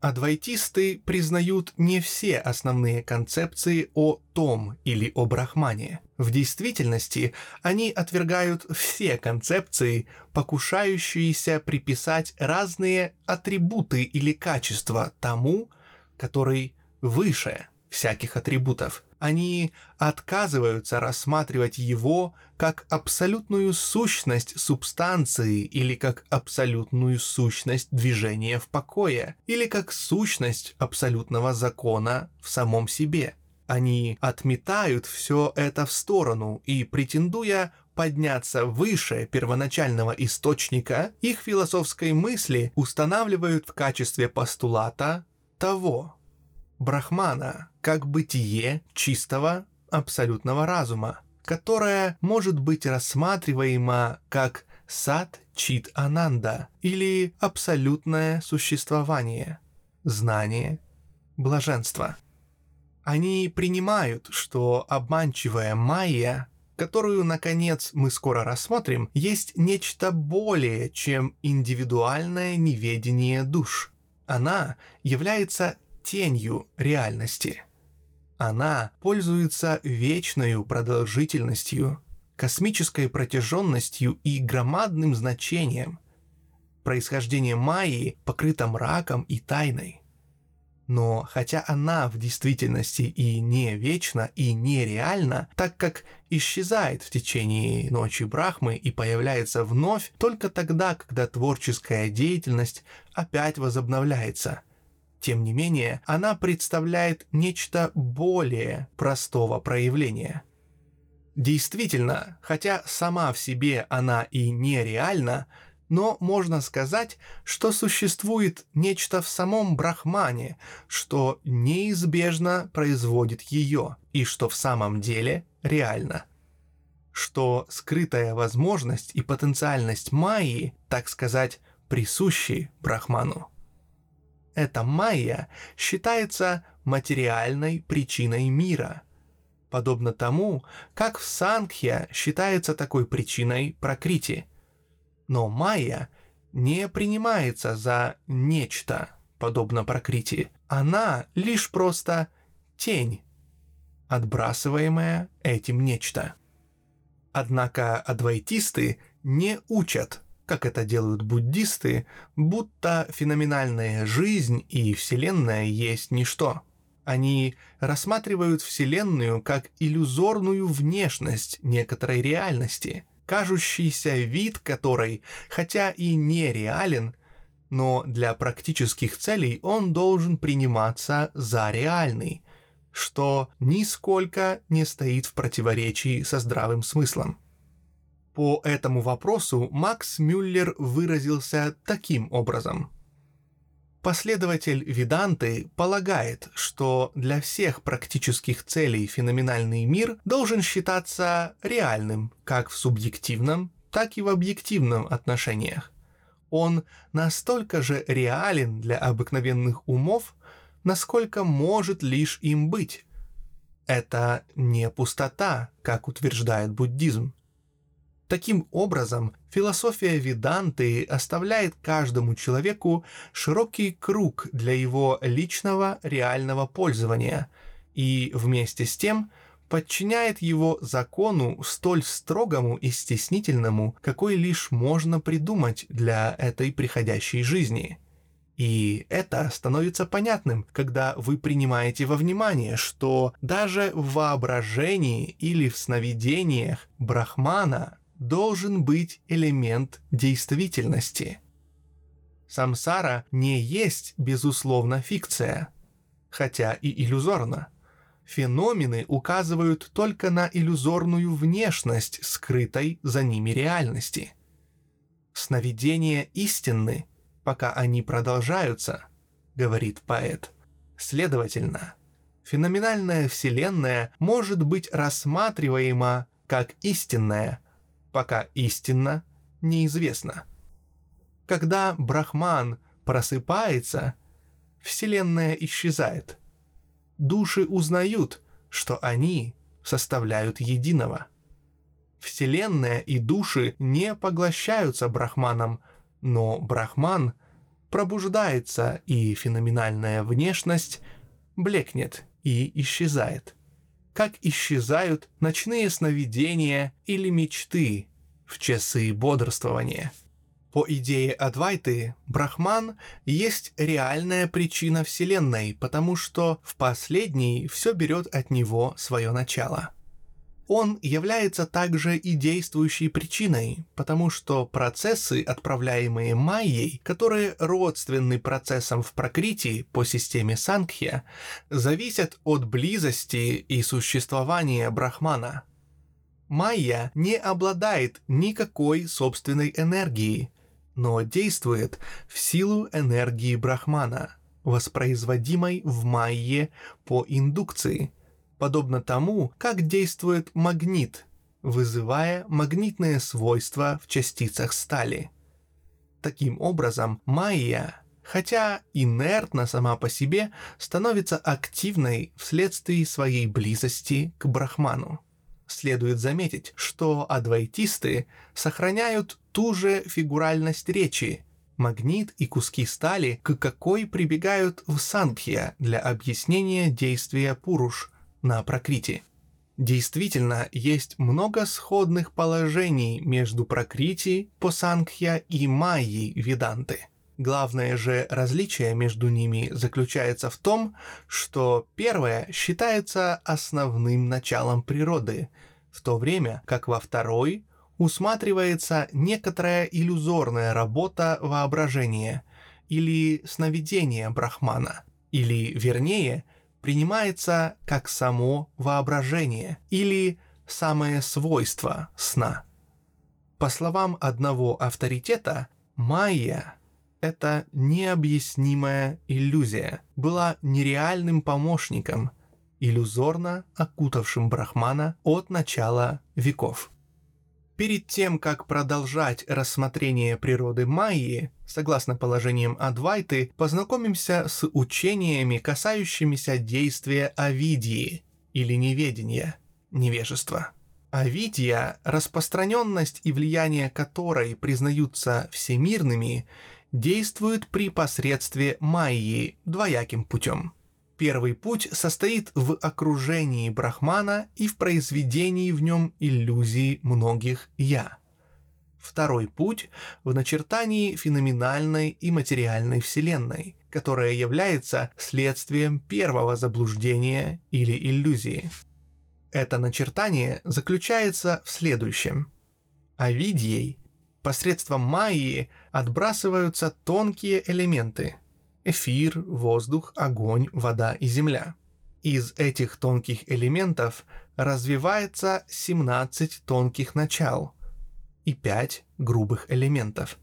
Адвайтисты признают не все основные концепции о том или о брахмане. В действительности они отвергают все концепции, покушающиеся приписать разные атрибуты или качества тому, который выше всяких атрибутов. Они отказываются рассматривать его как абсолютную сущность субстанции или как абсолютную сущность движения в покое, или как сущность абсолютного закона в самом себе. Они отметают все это в сторону и, претендуя подняться выше первоначального источника, их философской мысли устанавливают в качестве постулата того, Брахмана как бытие чистого абсолютного разума, которое может быть рассматриваемо как сад чит ананда или абсолютное существование, знание, блаженство. Они принимают, что обманчивая майя, которую, наконец, мы скоро рассмотрим, есть нечто более, чем индивидуальное неведение душ. Она является тенью реальности. Она пользуется вечной продолжительностью, космической протяженностью и громадным значением. Происхождение Майи покрыто мраком и тайной. Но хотя она в действительности и не вечна, и нереальна, так как исчезает в течение ночи Брахмы и появляется вновь только тогда, когда творческая деятельность опять возобновляется – тем не менее, она представляет нечто более простого проявления. Действительно, хотя сама в себе она и нереальна, но можно сказать, что существует нечто в самом Брахмане, что неизбежно производит ее, и что в самом деле реально. что скрытая возможность и потенциальность майи, так сказать, присущи Брахману. Эта майя считается материальной причиной мира, подобно тому, как в Сангхья считается такой причиной прокрити. Но майя не принимается за нечто, подобно прокрити. Она лишь просто тень, отбрасываемая этим нечто. Однако адвайтисты не учат, как это делают буддисты, будто феноменальная жизнь и Вселенная есть ничто. Они рассматривают Вселенную как иллюзорную внешность некоторой реальности, кажущийся вид которой, хотя и не реален, но для практических целей он должен приниматься за реальный, что нисколько не стоит в противоречии со здравым смыслом. По этому вопросу Макс Мюллер выразился таким образом. Последователь Веданты полагает, что для всех практических целей феноменальный мир должен считаться реальным как в субъективном, так и в объективном отношениях. Он настолько же реален для обыкновенных умов, насколько может лишь им быть. Это не пустота, как утверждает буддизм. Таким образом, философия Веданты оставляет каждому человеку широкий круг для его личного реального пользования и вместе с тем подчиняет его закону столь строгому и стеснительному, какой лишь можно придумать для этой приходящей жизни – и это становится понятным, когда вы принимаете во внимание, что даже в воображении или в сновидениях Брахмана должен быть элемент действительности. Самсара не есть, безусловно, фикция, хотя и иллюзорно. Феномены указывают только на иллюзорную внешность скрытой за ними реальности. Сновидения истинны – пока они продолжаются, говорит поэт. Следовательно, феноменальная Вселенная может быть рассматриваема как истинная, пока истинно неизвестно. Когда Брахман просыпается, Вселенная исчезает. Души узнают, что они составляют единого. Вселенная и души не поглощаются Брахманом, но Брахман пробуждается, и феноменальная внешность блекнет и исчезает. Как исчезают ночные сновидения или мечты в часы бодрствования. По идее Адвайты, Брахман есть реальная причина Вселенной, потому что в последней все берет от него свое начало – он является также и действующей причиной, потому что процессы, отправляемые Майей, которые родственны процессам в прокритии по системе Сангхья, зависят от близости и существования Брахмана. Майя не обладает никакой собственной энергией, но действует в силу энергии Брахмана, воспроизводимой в Майе по индукции – подобно тому, как действует магнит, вызывая магнитные свойства в частицах стали. Таким образом, майя, хотя инертна сама по себе, становится активной вследствие своей близости к брахману. Следует заметить, что адвайтисты сохраняют ту же фигуральность речи, магнит и куски стали, к какой прибегают в Сангхья для объяснения действия Пуруш – на Прокрите. Действительно, есть много сходных положений между Прокрити, Посангхья и Майей Веданты. Главное же различие между ними заключается в том, что первое считается основным началом природы, в то время как во второй усматривается некоторая иллюзорная работа воображения или сновидение Брахмана, или, вернее, принимается как само воображение или самое свойство сна. По словам одного авторитета, майя — это необъяснимая иллюзия, была нереальным помощником, иллюзорно окутавшим Брахмана от начала веков. Перед тем, как продолжать рассмотрение природы Майи, согласно положениям Адвайты, познакомимся с учениями, касающимися действия Авидии или неведения, невежества. Авидия, распространенность и влияние которой признаются всемирными, действует при посредстве Майи двояким путем – Первый путь состоит в окружении Брахмана и в произведении в нем иллюзии многих «я». Второй путь в начертании феноменальной и материальной Вселенной, которая является следствием первого заблуждения или иллюзии. Это начертание заключается в следующем. Авидией посредством Майи отбрасываются тонкие элементы – эфир, воздух, огонь, вода и земля. Из этих тонких элементов развивается 17 тонких начал и 5 грубых элементов.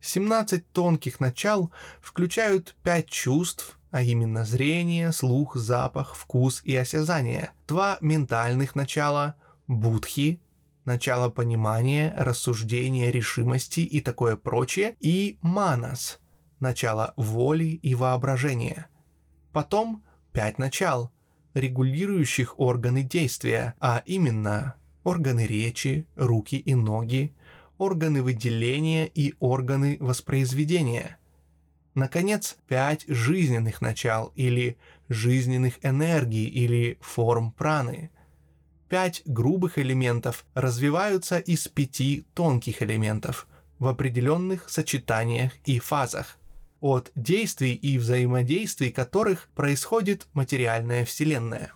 17 тонких начал включают 5 чувств, а именно зрение, слух, запах, вкус и осязание, два ментальных начала – будхи, начало понимания, рассуждения, решимости и такое прочее, и манас – начало воли и воображения. Потом пять начал, регулирующих органы действия, а именно органы речи, руки и ноги, органы выделения и органы воспроизведения. Наконец, пять жизненных начал или жизненных энергий или форм праны. Пять грубых элементов развиваются из пяти тонких элементов в определенных сочетаниях и фазах от действий и взаимодействий которых происходит материальная Вселенная.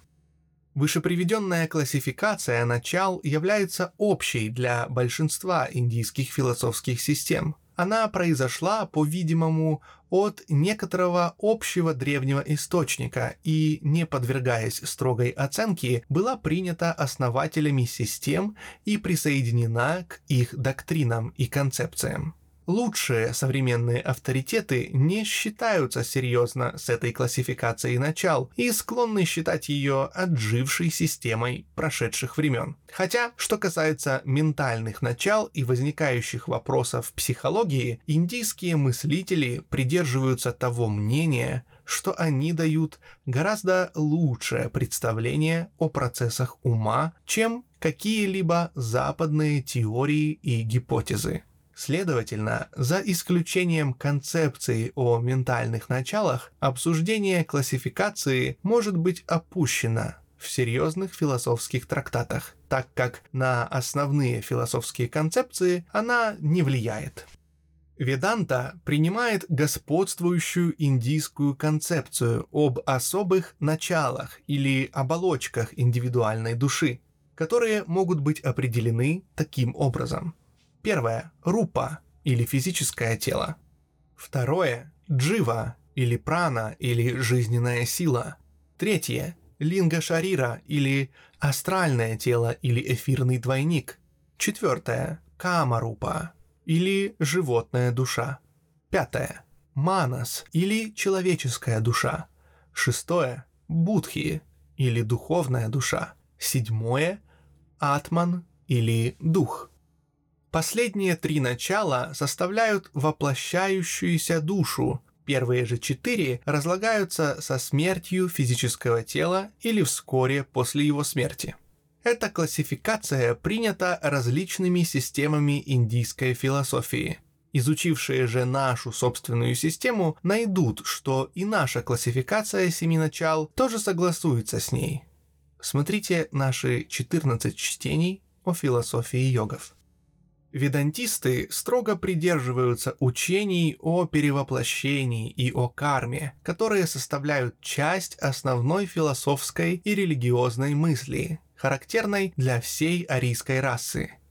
Вышеприведенная классификация начал является общей для большинства индийских философских систем. Она произошла, по-видимому, от некоторого общего древнего источника и, не подвергаясь строгой оценке, была принята основателями систем и присоединена к их доктринам и концепциям. Лучшие современные авторитеты не считаются серьезно с этой классификацией начал и склонны считать ее отжившей системой прошедших времен. Хотя, что касается ментальных начал и возникающих вопросов психологии, индийские мыслители придерживаются того мнения, что они дают гораздо лучшее представление о процессах ума, чем какие-либо западные теории и гипотезы. Следовательно, за исключением концепции о ментальных началах, обсуждение классификации может быть опущено в серьезных философских трактатах, так как на основные философские концепции она не влияет. Веданта принимает господствующую индийскую концепцию об особых началах или оболочках индивидуальной души, которые могут быть определены таким образом – Первое – рупа или физическое тело. Второе – джива или прана или жизненная сила. Третье – линга шарира или астральное тело или эфирный двойник. Четвертое – камарупа или животная душа. Пятое – манас или человеческая душа. Шестое – будхи или духовная душа. Седьмое – атман или дух – Последние три начала составляют воплощающуюся душу. Первые же четыре разлагаются со смертью физического тела или вскоре после его смерти. Эта классификация принята различными системами индийской философии. Изучившие же нашу собственную систему найдут, что и наша классификация семи начал тоже согласуется с ней. Смотрите наши 14 чтений о философии йогов. Ведантисты строго придерживаются учений о перевоплощении и о карме, которые составляют часть основной философской и религиозной мысли, характерной для всей арийской расы –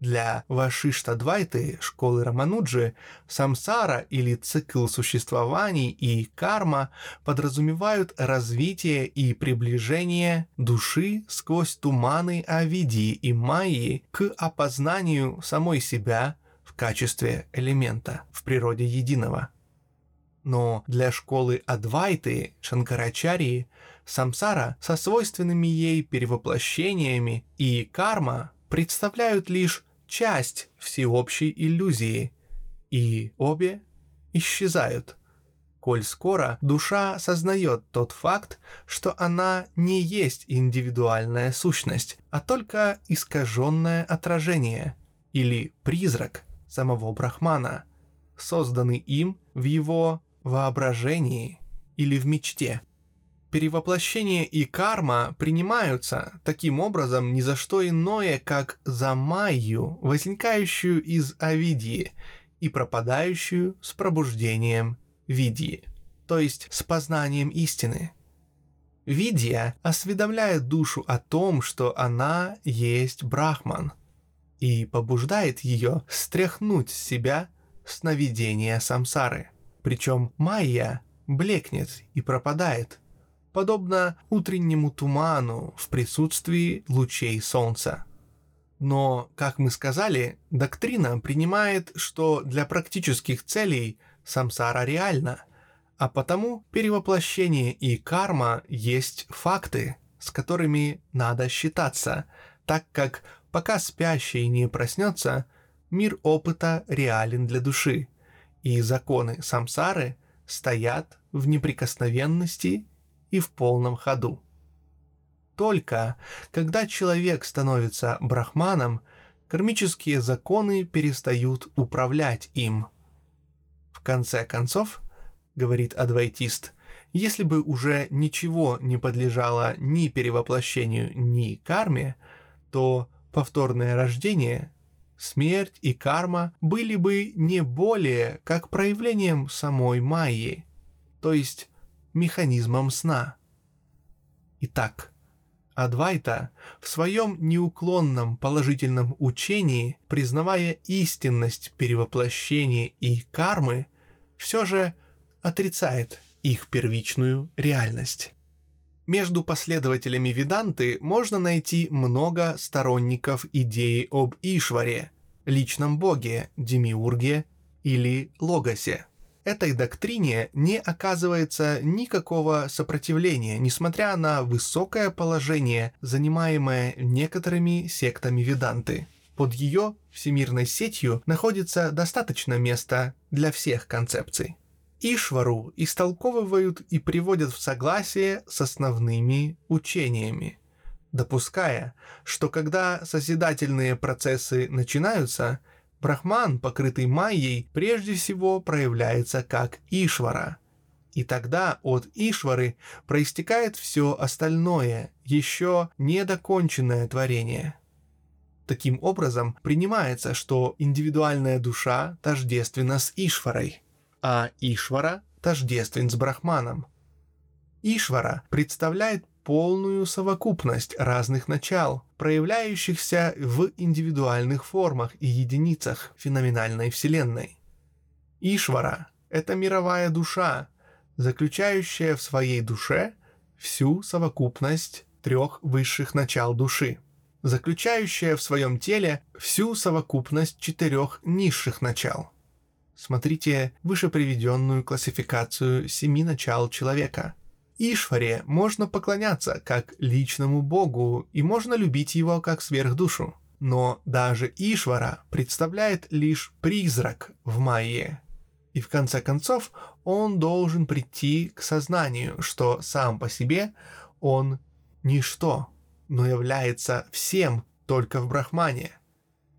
для Вашиштадвайты, школы Рамануджи, самсара или цикл существований и карма подразумевают развитие и приближение души сквозь туманы Авидии и Майи к опознанию самой себя в качестве элемента в природе единого. Но для школы Адвайты, Шанкарачарии, самсара со свойственными ей перевоплощениями и карма – представляют лишь часть всеобщей иллюзии, и обе исчезают. Коль скоро душа сознает тот факт, что она не есть индивидуальная сущность, а только искаженное отражение или призрак самого Брахмана, созданный им в его воображении или в мечте. Перевоплощение и карма принимаются таким образом ни за что иное, как за майю, возникающую из авидии и пропадающую с пробуждением видии, то есть с познанием истины. Видия осведомляет душу о том, что она есть брахман, и побуждает ее стряхнуть с себя сновидение самсары. Причем майя блекнет и пропадает, подобно утреннему туману в присутствии лучей солнца. Но, как мы сказали, доктрина принимает, что для практических целей самсара реальна, а потому перевоплощение и карма есть факты, с которыми надо считаться, так как пока спящий не проснется, мир опыта реален для души, и законы самсары стоят в неприкосновенности и в полном ходу. Только когда человек становится брахманом, кармические законы перестают управлять им. В конце концов, говорит адвайтист, если бы уже ничего не подлежало ни перевоплощению, ни карме, то повторное рождение, смерть и карма были бы не более как проявлением самой майи, то есть механизмом сна. Итак, Адвайта в своем неуклонном положительном учении, признавая истинность перевоплощения и кармы, все же отрицает их первичную реальность. Между последователями Веданты можно найти много сторонников идеи об Ишваре, личном боге, демиурге или логосе этой доктрине не оказывается никакого сопротивления, несмотря на высокое положение, занимаемое некоторыми сектами Веданты. Под ее всемирной сетью находится достаточно места для всех концепций. Ишвару истолковывают и приводят в согласие с основными учениями, допуская, что когда созидательные процессы начинаются – Брахман, покрытый майей, прежде всего проявляется как Ишвара. И тогда от Ишвары проистекает все остальное, еще недоконченное творение. Таким образом, принимается, что индивидуальная душа тождественна с Ишварой, а Ишвара тождествен с Брахманом. Ишвара представляет полную совокупность разных начал, проявляющихся в индивидуальных формах и единицах феноменальной Вселенной. Ишвара — это мировая душа, заключающая в своей душе всю совокупность трех высших начал души, заключающая в своем теле всю совокупность четырех низших начал. Смотрите выше приведенную классификацию семи начал человека — Ишваре можно поклоняться как личному богу и можно любить его как сверхдушу. Но даже Ишвара представляет лишь призрак в майе. И в конце концов он должен прийти к сознанию, что сам по себе он ничто, но является всем только в Брахмане.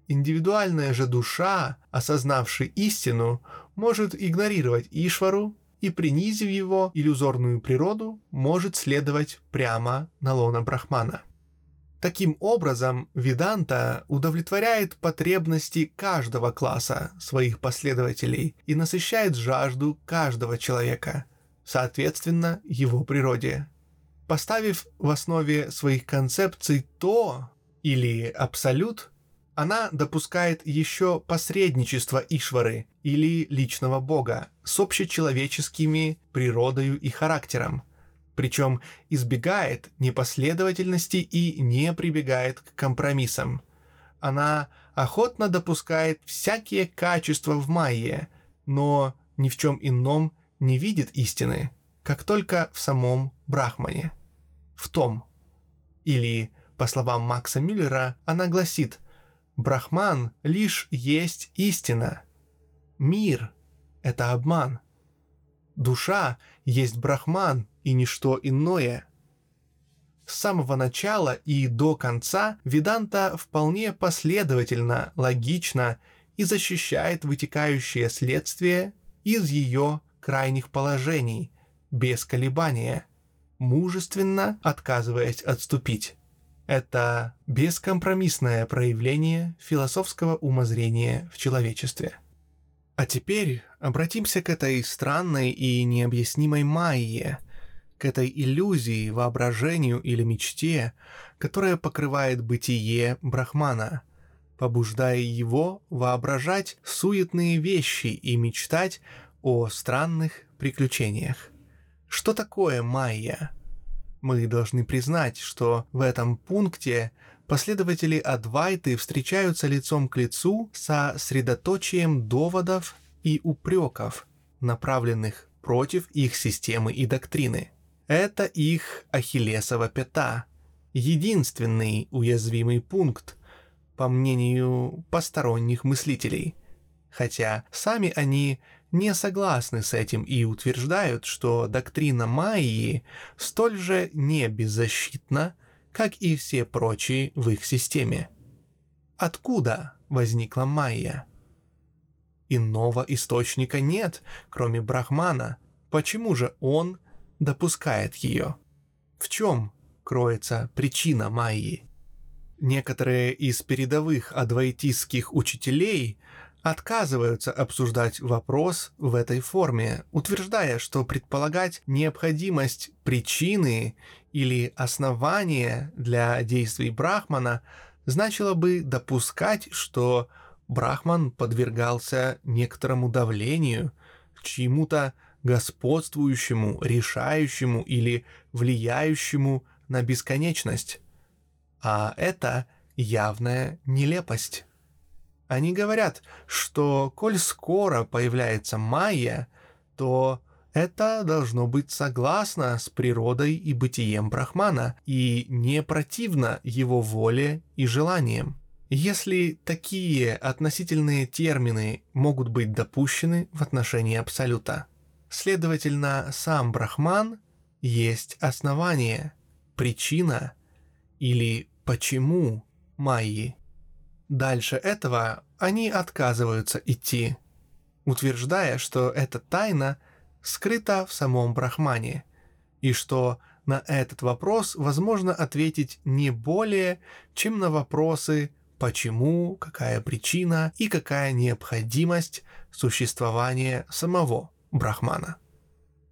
Индивидуальная же душа, осознавшая истину, может игнорировать Ишвару и, принизив его иллюзорную природу, может следовать прямо на лона Брахмана. Таким образом, Веданта удовлетворяет потребности каждого класса своих последователей и насыщает жажду каждого человека, соответственно его природе. Поставив в основе своих концепций то или абсолют, она допускает еще посредничество Ишвары или личного бога с общечеловеческими природою и характером, причем избегает непоследовательности и не прибегает к компромиссам. Она охотно допускает всякие качества в майе, но ни в чем ином не видит истины, как только в самом Брахмане. В том, или По словам Макса Мюллера, она гласит «Брахман лишь есть истина. Мир — это обман. Душа есть Брахман и ничто иное». С самого начала и до конца Веданта вполне последовательно, логично и защищает вытекающее следствие из ее крайних положений, без колебания, мужественно отказываясь отступить. Это бескомпромиссное проявление философского умозрения в человечестве. А теперь обратимся к этой странной и необъяснимой майе, к этой иллюзии, воображению или мечте, которая покрывает бытие Брахмана, побуждая его воображать суетные вещи и мечтать о странных приключениях. Что такое майя? Мы должны признать, что в этом пункте последователи Адвайты встречаются лицом к лицу со средоточием доводов и упреков, направленных против их системы и доктрины – это их ахиллесова пята, единственный уязвимый пункт, по мнению посторонних мыслителей. Хотя сами они не согласны с этим и утверждают, что доктрина Майи столь же не беззащитна, как и все прочие в их системе. Откуда возникла Майя? Иного источника нет, кроме Брахмана. Почему же он допускает ее. В чем кроется причина Майи? Некоторые из передовых адвайтистских учителей отказываются обсуждать вопрос в этой форме, утверждая, что предполагать необходимость причины или основания для действий Брахмана значило бы допускать, что Брахман подвергался некоторому давлению, чьему-то господствующему, решающему или влияющему на бесконечность. А это явная нелепость. Они говорят, что коль скоро появляется майя, то это должно быть согласно с природой и бытием Брахмана и не противно его воле и желаниям. Если такие относительные термины могут быть допущены в отношении Абсолюта – Следовательно, сам Брахман есть основание, причина или почему Майи. Дальше этого они отказываются идти, утверждая, что эта тайна скрыта в самом Брахмане, и что на этот вопрос возможно ответить не более, чем на вопросы почему, какая причина и какая необходимость существования самого Брахмана.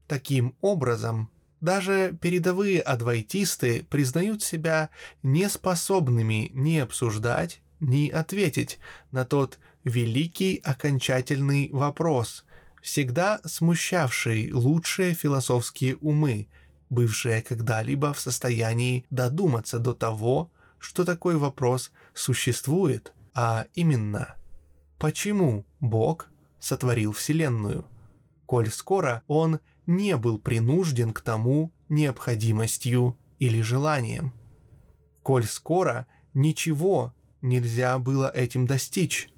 Таким образом, даже передовые адвайтисты признают себя неспособными ни обсуждать, ни ответить на тот великий окончательный вопрос, всегда смущавший лучшие философские умы, бывшие когда-либо в состоянии додуматься до того, что такой вопрос существует, а именно, почему Бог сотворил Вселенную – коль скоро он не был принужден к тому необходимостью или желанием. Коль скоро ничего нельзя было этим достичь.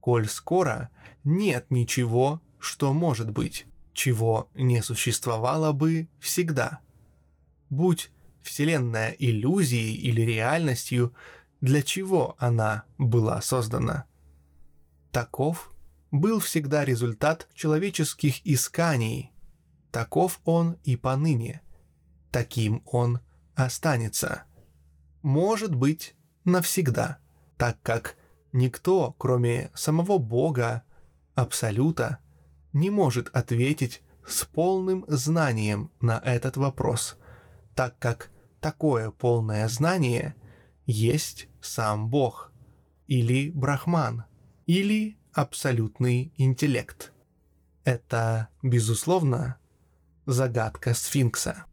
Коль скоро нет ничего, что может быть, чего не существовало бы всегда. Будь Вселенная иллюзией или реальностью, для чего она была создана? Таков был всегда результат человеческих исканий. Таков он и поныне. Таким он останется. Может быть, навсегда, так как никто, кроме самого Бога, Абсолюта, не может ответить с полным знанием на этот вопрос, так как такое полное знание есть сам Бог, или Брахман, или абсолютный интеллект. Это, безусловно, загадка сфинкса.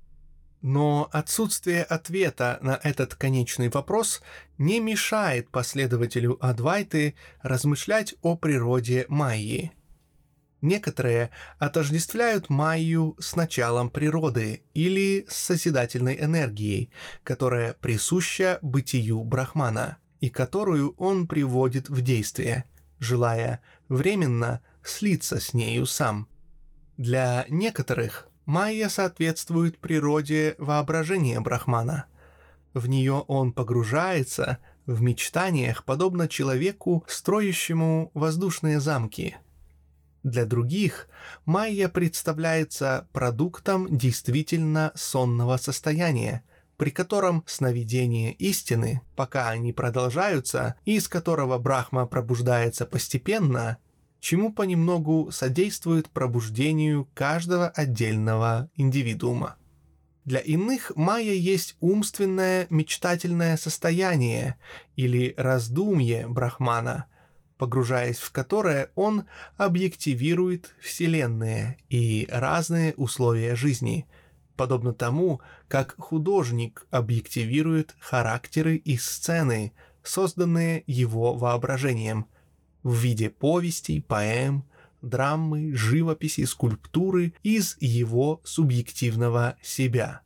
Но отсутствие ответа на этот конечный вопрос не мешает последователю Адвайты размышлять о природе Майи. Некоторые отождествляют Майю с началом природы или с созидательной энергией, которая присуща бытию Брахмана и которую он приводит в действие, желая временно слиться с нею сам. Для некоторых Майя соответствует природе воображения Брахмана. В нее он погружается в мечтаниях, подобно человеку, строящему воздушные замки – для других майя представляется продуктом действительно сонного состояния, при котором сновидения истины, пока они продолжаются, и из которого Брахма пробуждается постепенно, чему понемногу содействует пробуждению каждого отдельного индивидуума. Для иных майя есть умственное мечтательное состояние или раздумье Брахмана – погружаясь в которое он объективирует вселенные и разные условия жизни, подобно тому, как художник объективирует характеры и сцены, созданные его воображением, в виде повестей, поэм, драмы, живописи, скульптуры из его субъективного себя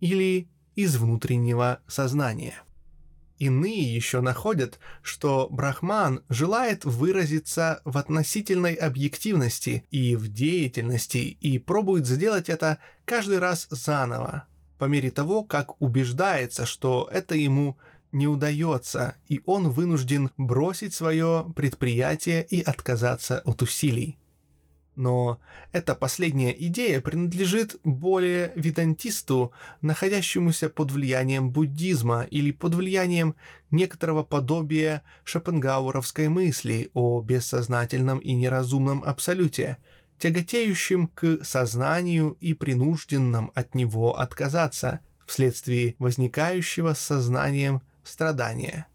или из внутреннего сознания. Иные еще находят, что Брахман желает выразиться в относительной объективности и в деятельности и пробует сделать это каждый раз заново, по мере того, как убеждается, что это ему не удается, и он вынужден бросить свое предприятие и отказаться от усилий. Но эта последняя идея принадлежит более ведантисту, находящемуся под влиянием буддизма или под влиянием некоторого подобия шопенгауэровской мысли о бессознательном и неразумном абсолюте, тяготеющем к сознанию и принужденном от него отказаться вследствие возникающего с сознанием страдания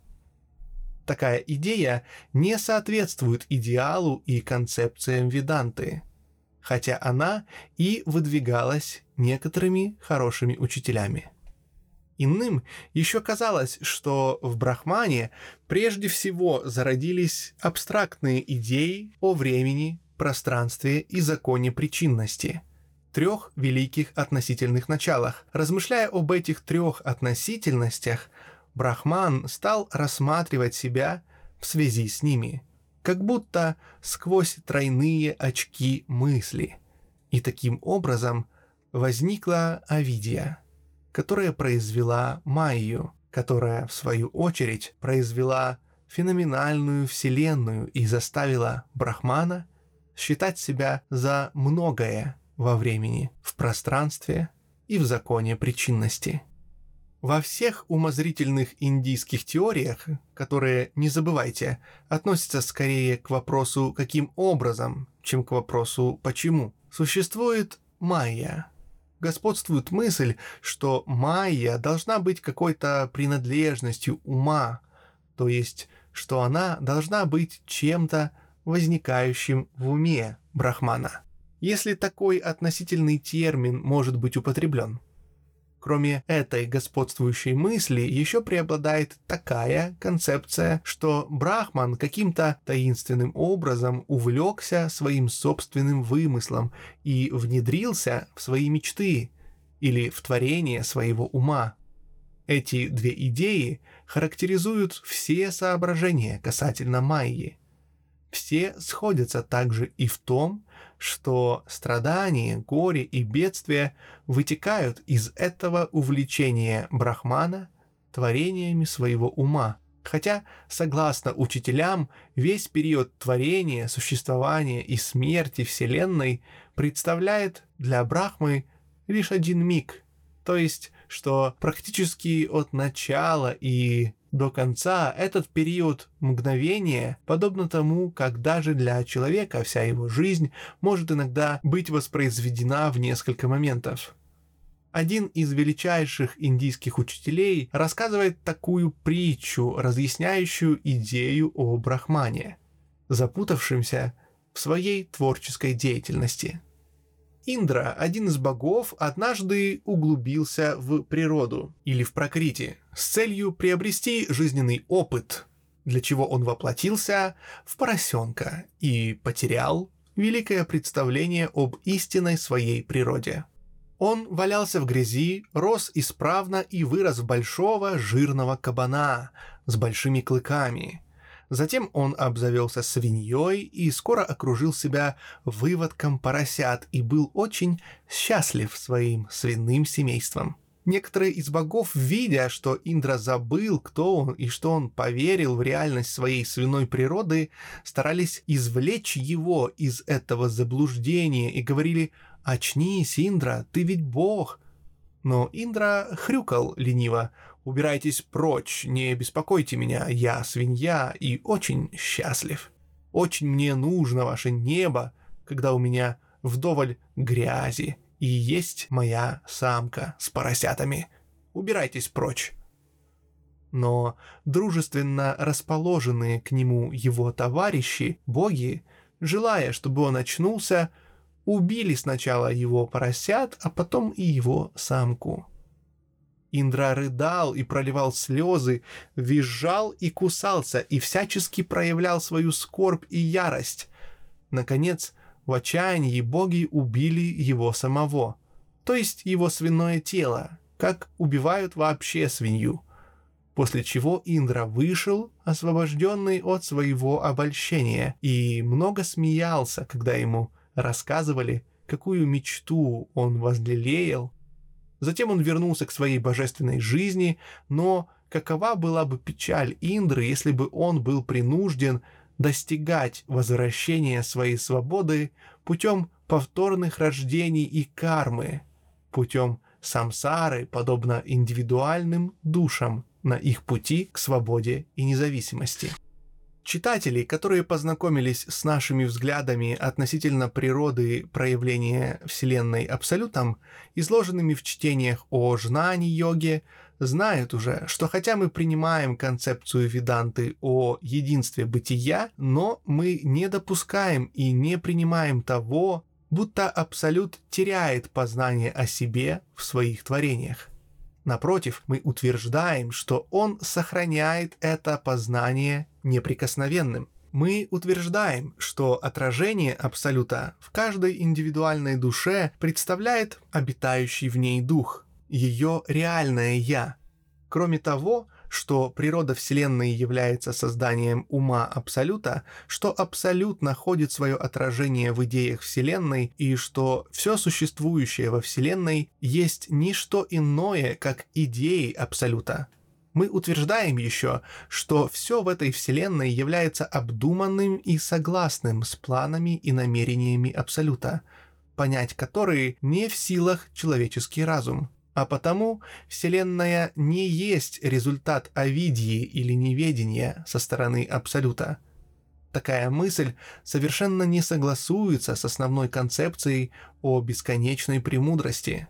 такая идея не соответствует идеалу и концепциям Веданты, хотя она и выдвигалась некоторыми хорошими учителями. Иным еще казалось, что в Брахмане прежде всего зародились абстрактные идеи о времени, пространстве и законе причинности – трех великих относительных началах. Размышляя об этих трех относительностях, Брахман стал рассматривать себя в связи с ними, как будто сквозь тройные очки мысли. И таким образом возникла Авидия, которая произвела Майю, которая, в свою очередь, произвела феноменальную вселенную и заставила Брахмана считать себя за многое во времени, в пространстве и в законе причинности. Во всех умозрительных индийских теориях, которые, не забывайте, относятся скорее к вопросу «каким образом», чем к вопросу «почему», существует майя. Господствует мысль, что майя должна быть какой-то принадлежностью ума, то есть, что она должна быть чем-то возникающим в уме Брахмана. Если такой относительный термин может быть употреблен – Кроме этой господствующей мысли, еще преобладает такая концепция, что Брахман каким-то таинственным образом увлекся своим собственным вымыслом и внедрился в свои мечты или в творение своего ума. Эти две идеи характеризуют все соображения касательно Майи. Все сходятся также и в том, что страдания, горе и бедствия вытекают из этого увлечения Брахмана творениями своего ума. Хотя, согласно учителям, весь период творения, существования и смерти Вселенной представляет для Брахмы лишь один миг, то есть, что практически от начала и до конца этот период мгновения, подобно тому, как даже для человека вся его жизнь может иногда быть воспроизведена в несколько моментов. Один из величайших индийских учителей рассказывает такую притчу, разъясняющую идею о Брахмане, запутавшемся в своей творческой деятельности – Индра, один из богов, однажды углубился в природу или в прокрити с целью приобрести жизненный опыт, для чего он воплотился в поросенка и потерял великое представление об истинной своей природе. Он валялся в грязи, рос исправно и вырос в большого жирного кабана с большими клыками. Затем он обзавелся свиньей и скоро окружил себя выводком поросят и был очень счастлив своим свиным семейством. Некоторые из богов, видя, что Индра забыл, кто он, и что он поверил в реальность своей свиной природы, старались извлечь его из этого заблуждения и говорили «Очнись, Индра, ты ведь бог!» Но Индра хрюкал лениво «Убирайтесь прочь, не беспокойте меня, я свинья и очень счастлив. Очень мне нужно ваше небо, когда у меня вдоволь грязи» и есть моя самка с поросятами. Убирайтесь прочь». Но дружественно расположенные к нему его товарищи, боги, желая, чтобы он очнулся, убили сначала его поросят, а потом и его самку. Индра рыдал и проливал слезы, визжал и кусался, и всячески проявлял свою скорбь и ярость. Наконец, в отчаянии боги убили его самого, то есть его свиное тело, как убивают вообще свинью. После чего Индра вышел, освобожденный от своего обольщения, и много смеялся, когда ему рассказывали, какую мечту он возлелеял. Затем он вернулся к своей божественной жизни, но какова была бы печаль Индры, если бы он был принужден достигать возвращения своей свободы путем повторных рождений и кармы, путем самсары, подобно индивидуальным душам на их пути к свободе и независимости. Читатели, которые познакомились с нашими взглядами относительно природы проявления Вселенной Абсолютом, изложенными в чтениях о Жнани-йоге, знают уже, что хотя мы принимаем концепцию Веданты о единстве бытия, но мы не допускаем и не принимаем того, будто Абсолют теряет познание о себе в своих творениях. Напротив, мы утверждаем, что он сохраняет это познание неприкосновенным. Мы утверждаем, что отражение Абсолюта в каждой индивидуальной душе представляет обитающий в ней дух, ее реальное «я». Кроме того, что природа Вселенной является созданием ума Абсолюта, что Абсолют находит свое отражение в идеях Вселенной и что все существующее во Вселенной есть не что иное, как идеи Абсолюта. Мы утверждаем еще, что все в этой Вселенной является обдуманным и согласным с планами и намерениями Абсолюта, понять которые не в силах человеческий разум – а потому Вселенная не есть результат овидии или неведения со стороны Абсолюта. Такая мысль совершенно не согласуется с основной концепцией о бесконечной премудрости.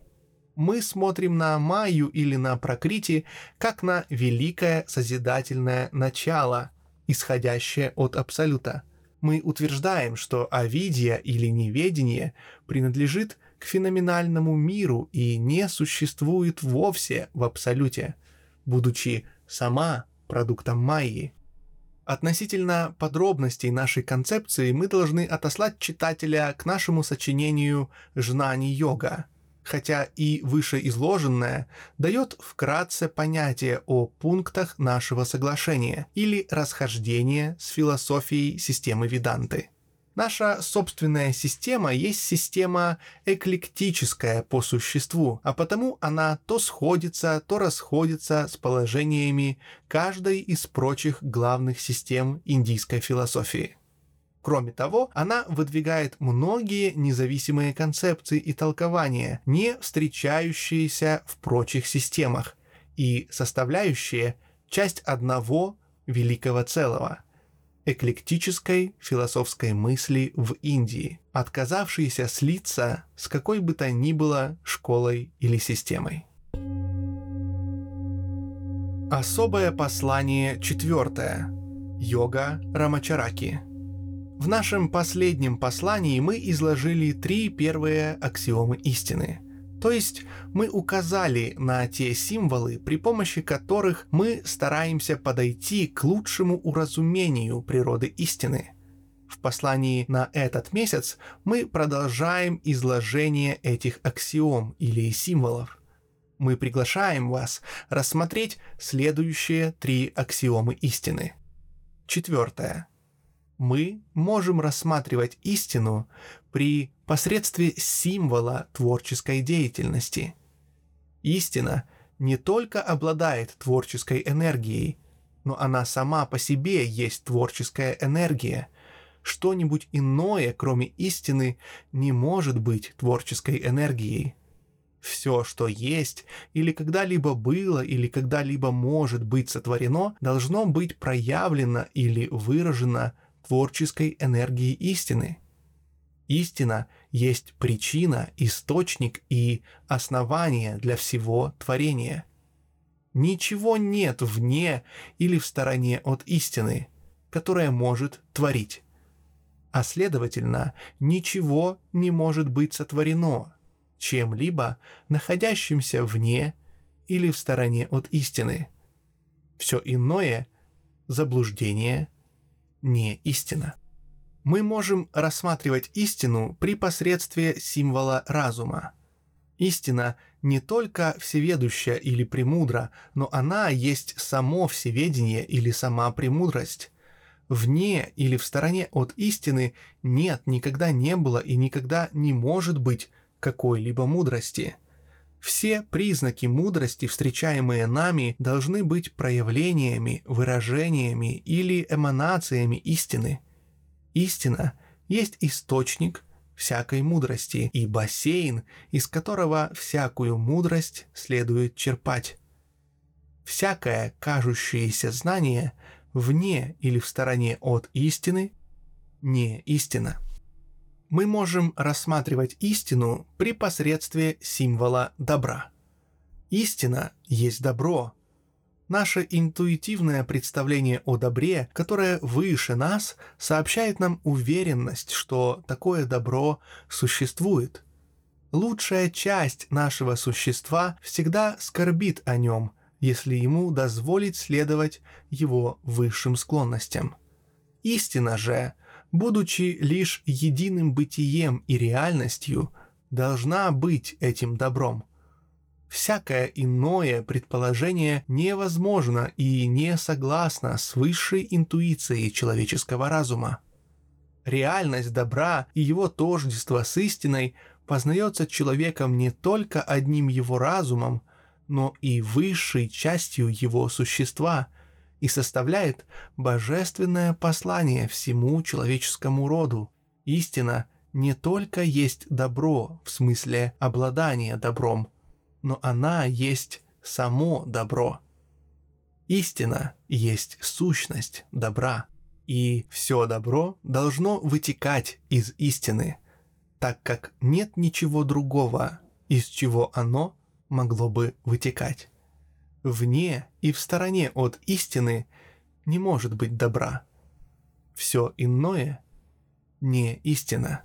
Мы смотрим на Майю или на Прокрити как на великое созидательное начало, исходящее от Абсолюта. Мы утверждаем, что овидия или неведение принадлежит к феноменальному миру и не существует вовсе в абсолюте, будучи сама продуктом Майи. Относительно подробностей нашей концепции мы должны отослать читателя к нашему сочинению «Жнани-йога», хотя и вышеизложенное дает вкратце понятие о пунктах нашего соглашения или расхождения с философией системы Веданты. Наша собственная система есть система эклектическая по существу, а потому она то сходится, то расходится с положениями каждой из прочих главных систем индийской философии. Кроме того, она выдвигает многие независимые концепции и толкования, не встречающиеся в прочих системах, и составляющие часть одного великого целого – эклектической философской мысли в Индии, отказавшейся слиться с какой бы то ни было школой или системой. Особое послание четвертое. Йога Рамачараки. В нашем последнем послании мы изложили три первые аксиомы истины – то есть мы указали на те символы, при помощи которых мы стараемся подойти к лучшему уразумению природы истины. В послании на этот месяц мы продолжаем изложение этих аксиом или символов. Мы приглашаем вас рассмотреть следующие три аксиомы истины. Четвертое. Мы можем рассматривать истину при посредстве символа творческой деятельности. Истина не только обладает творческой энергией, но она сама по себе есть творческая энергия. Что-нибудь иное, кроме истины, не может быть творческой энергией. Все, что есть, или когда-либо было, или когда-либо может быть сотворено, должно быть проявлено или выражено творческой энергией истины. Истина есть причина, источник и основание для всего творения – Ничего нет вне или в стороне от истины, которая может творить. А следовательно, ничего не может быть сотворено чем-либо, находящимся вне или в стороне от истины. Все иное – заблуждение, не истина. Мы можем рассматривать истину при посредстве символа разума. Истина – не только всеведущая или премудра, но она есть само всеведение или сама премудрость. Вне или в стороне от истины нет, никогда не было и никогда не может быть какой-либо мудрости. Все признаки мудрости, встречаемые нами, должны быть проявлениями, выражениями или эманациями истины. Истина есть источник – всякой мудрости и бассейн, из которого всякую мудрость следует черпать. Всякое кажущееся знание вне или в стороне от истины не истина. Мы можем рассматривать истину при посредстве символа добра. Истина есть добро, Наше интуитивное представление о добре, которое выше нас, сообщает нам уверенность, что такое добро существует. Лучшая часть нашего существа всегда скорбит о нем, если ему дозволить следовать его высшим склонностям. Истина же, будучи лишь единым бытием и реальностью, должна быть этим добром – Всякое иное предположение невозможно и не согласно с высшей интуицией человеческого разума. Реальность добра и его тождество с истиной познается человеком не только одним его разумом, но и высшей частью его существа и составляет божественное послание всему человеческому роду. Истина не только есть добро в смысле обладания добром, но она есть само добро. Истина есть сущность добра, и все добро должно вытекать из истины, так как нет ничего другого, из чего оно могло бы вытекать. Вне и в стороне от истины не может быть добра. Все иное не истина.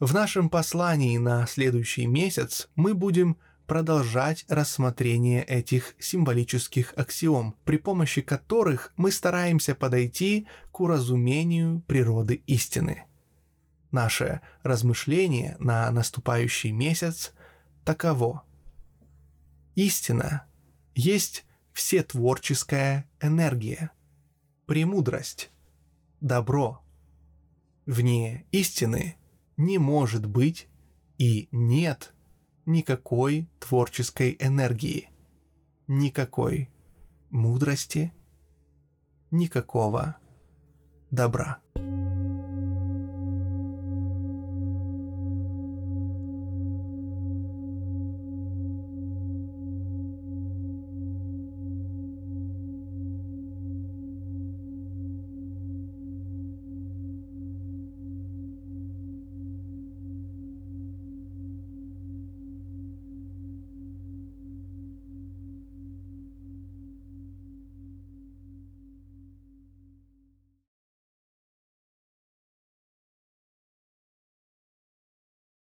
В нашем послании на следующий месяц мы будем продолжать рассмотрение этих символических аксиом, при помощи которых мы стараемся подойти к уразумению природы истины. Наше размышление на наступающий месяц таково. Истина есть всетворческая энергия, премудрость, добро. Вне истины не может быть и нет – никакой творческой энергии, никакой мудрости, никакого добра.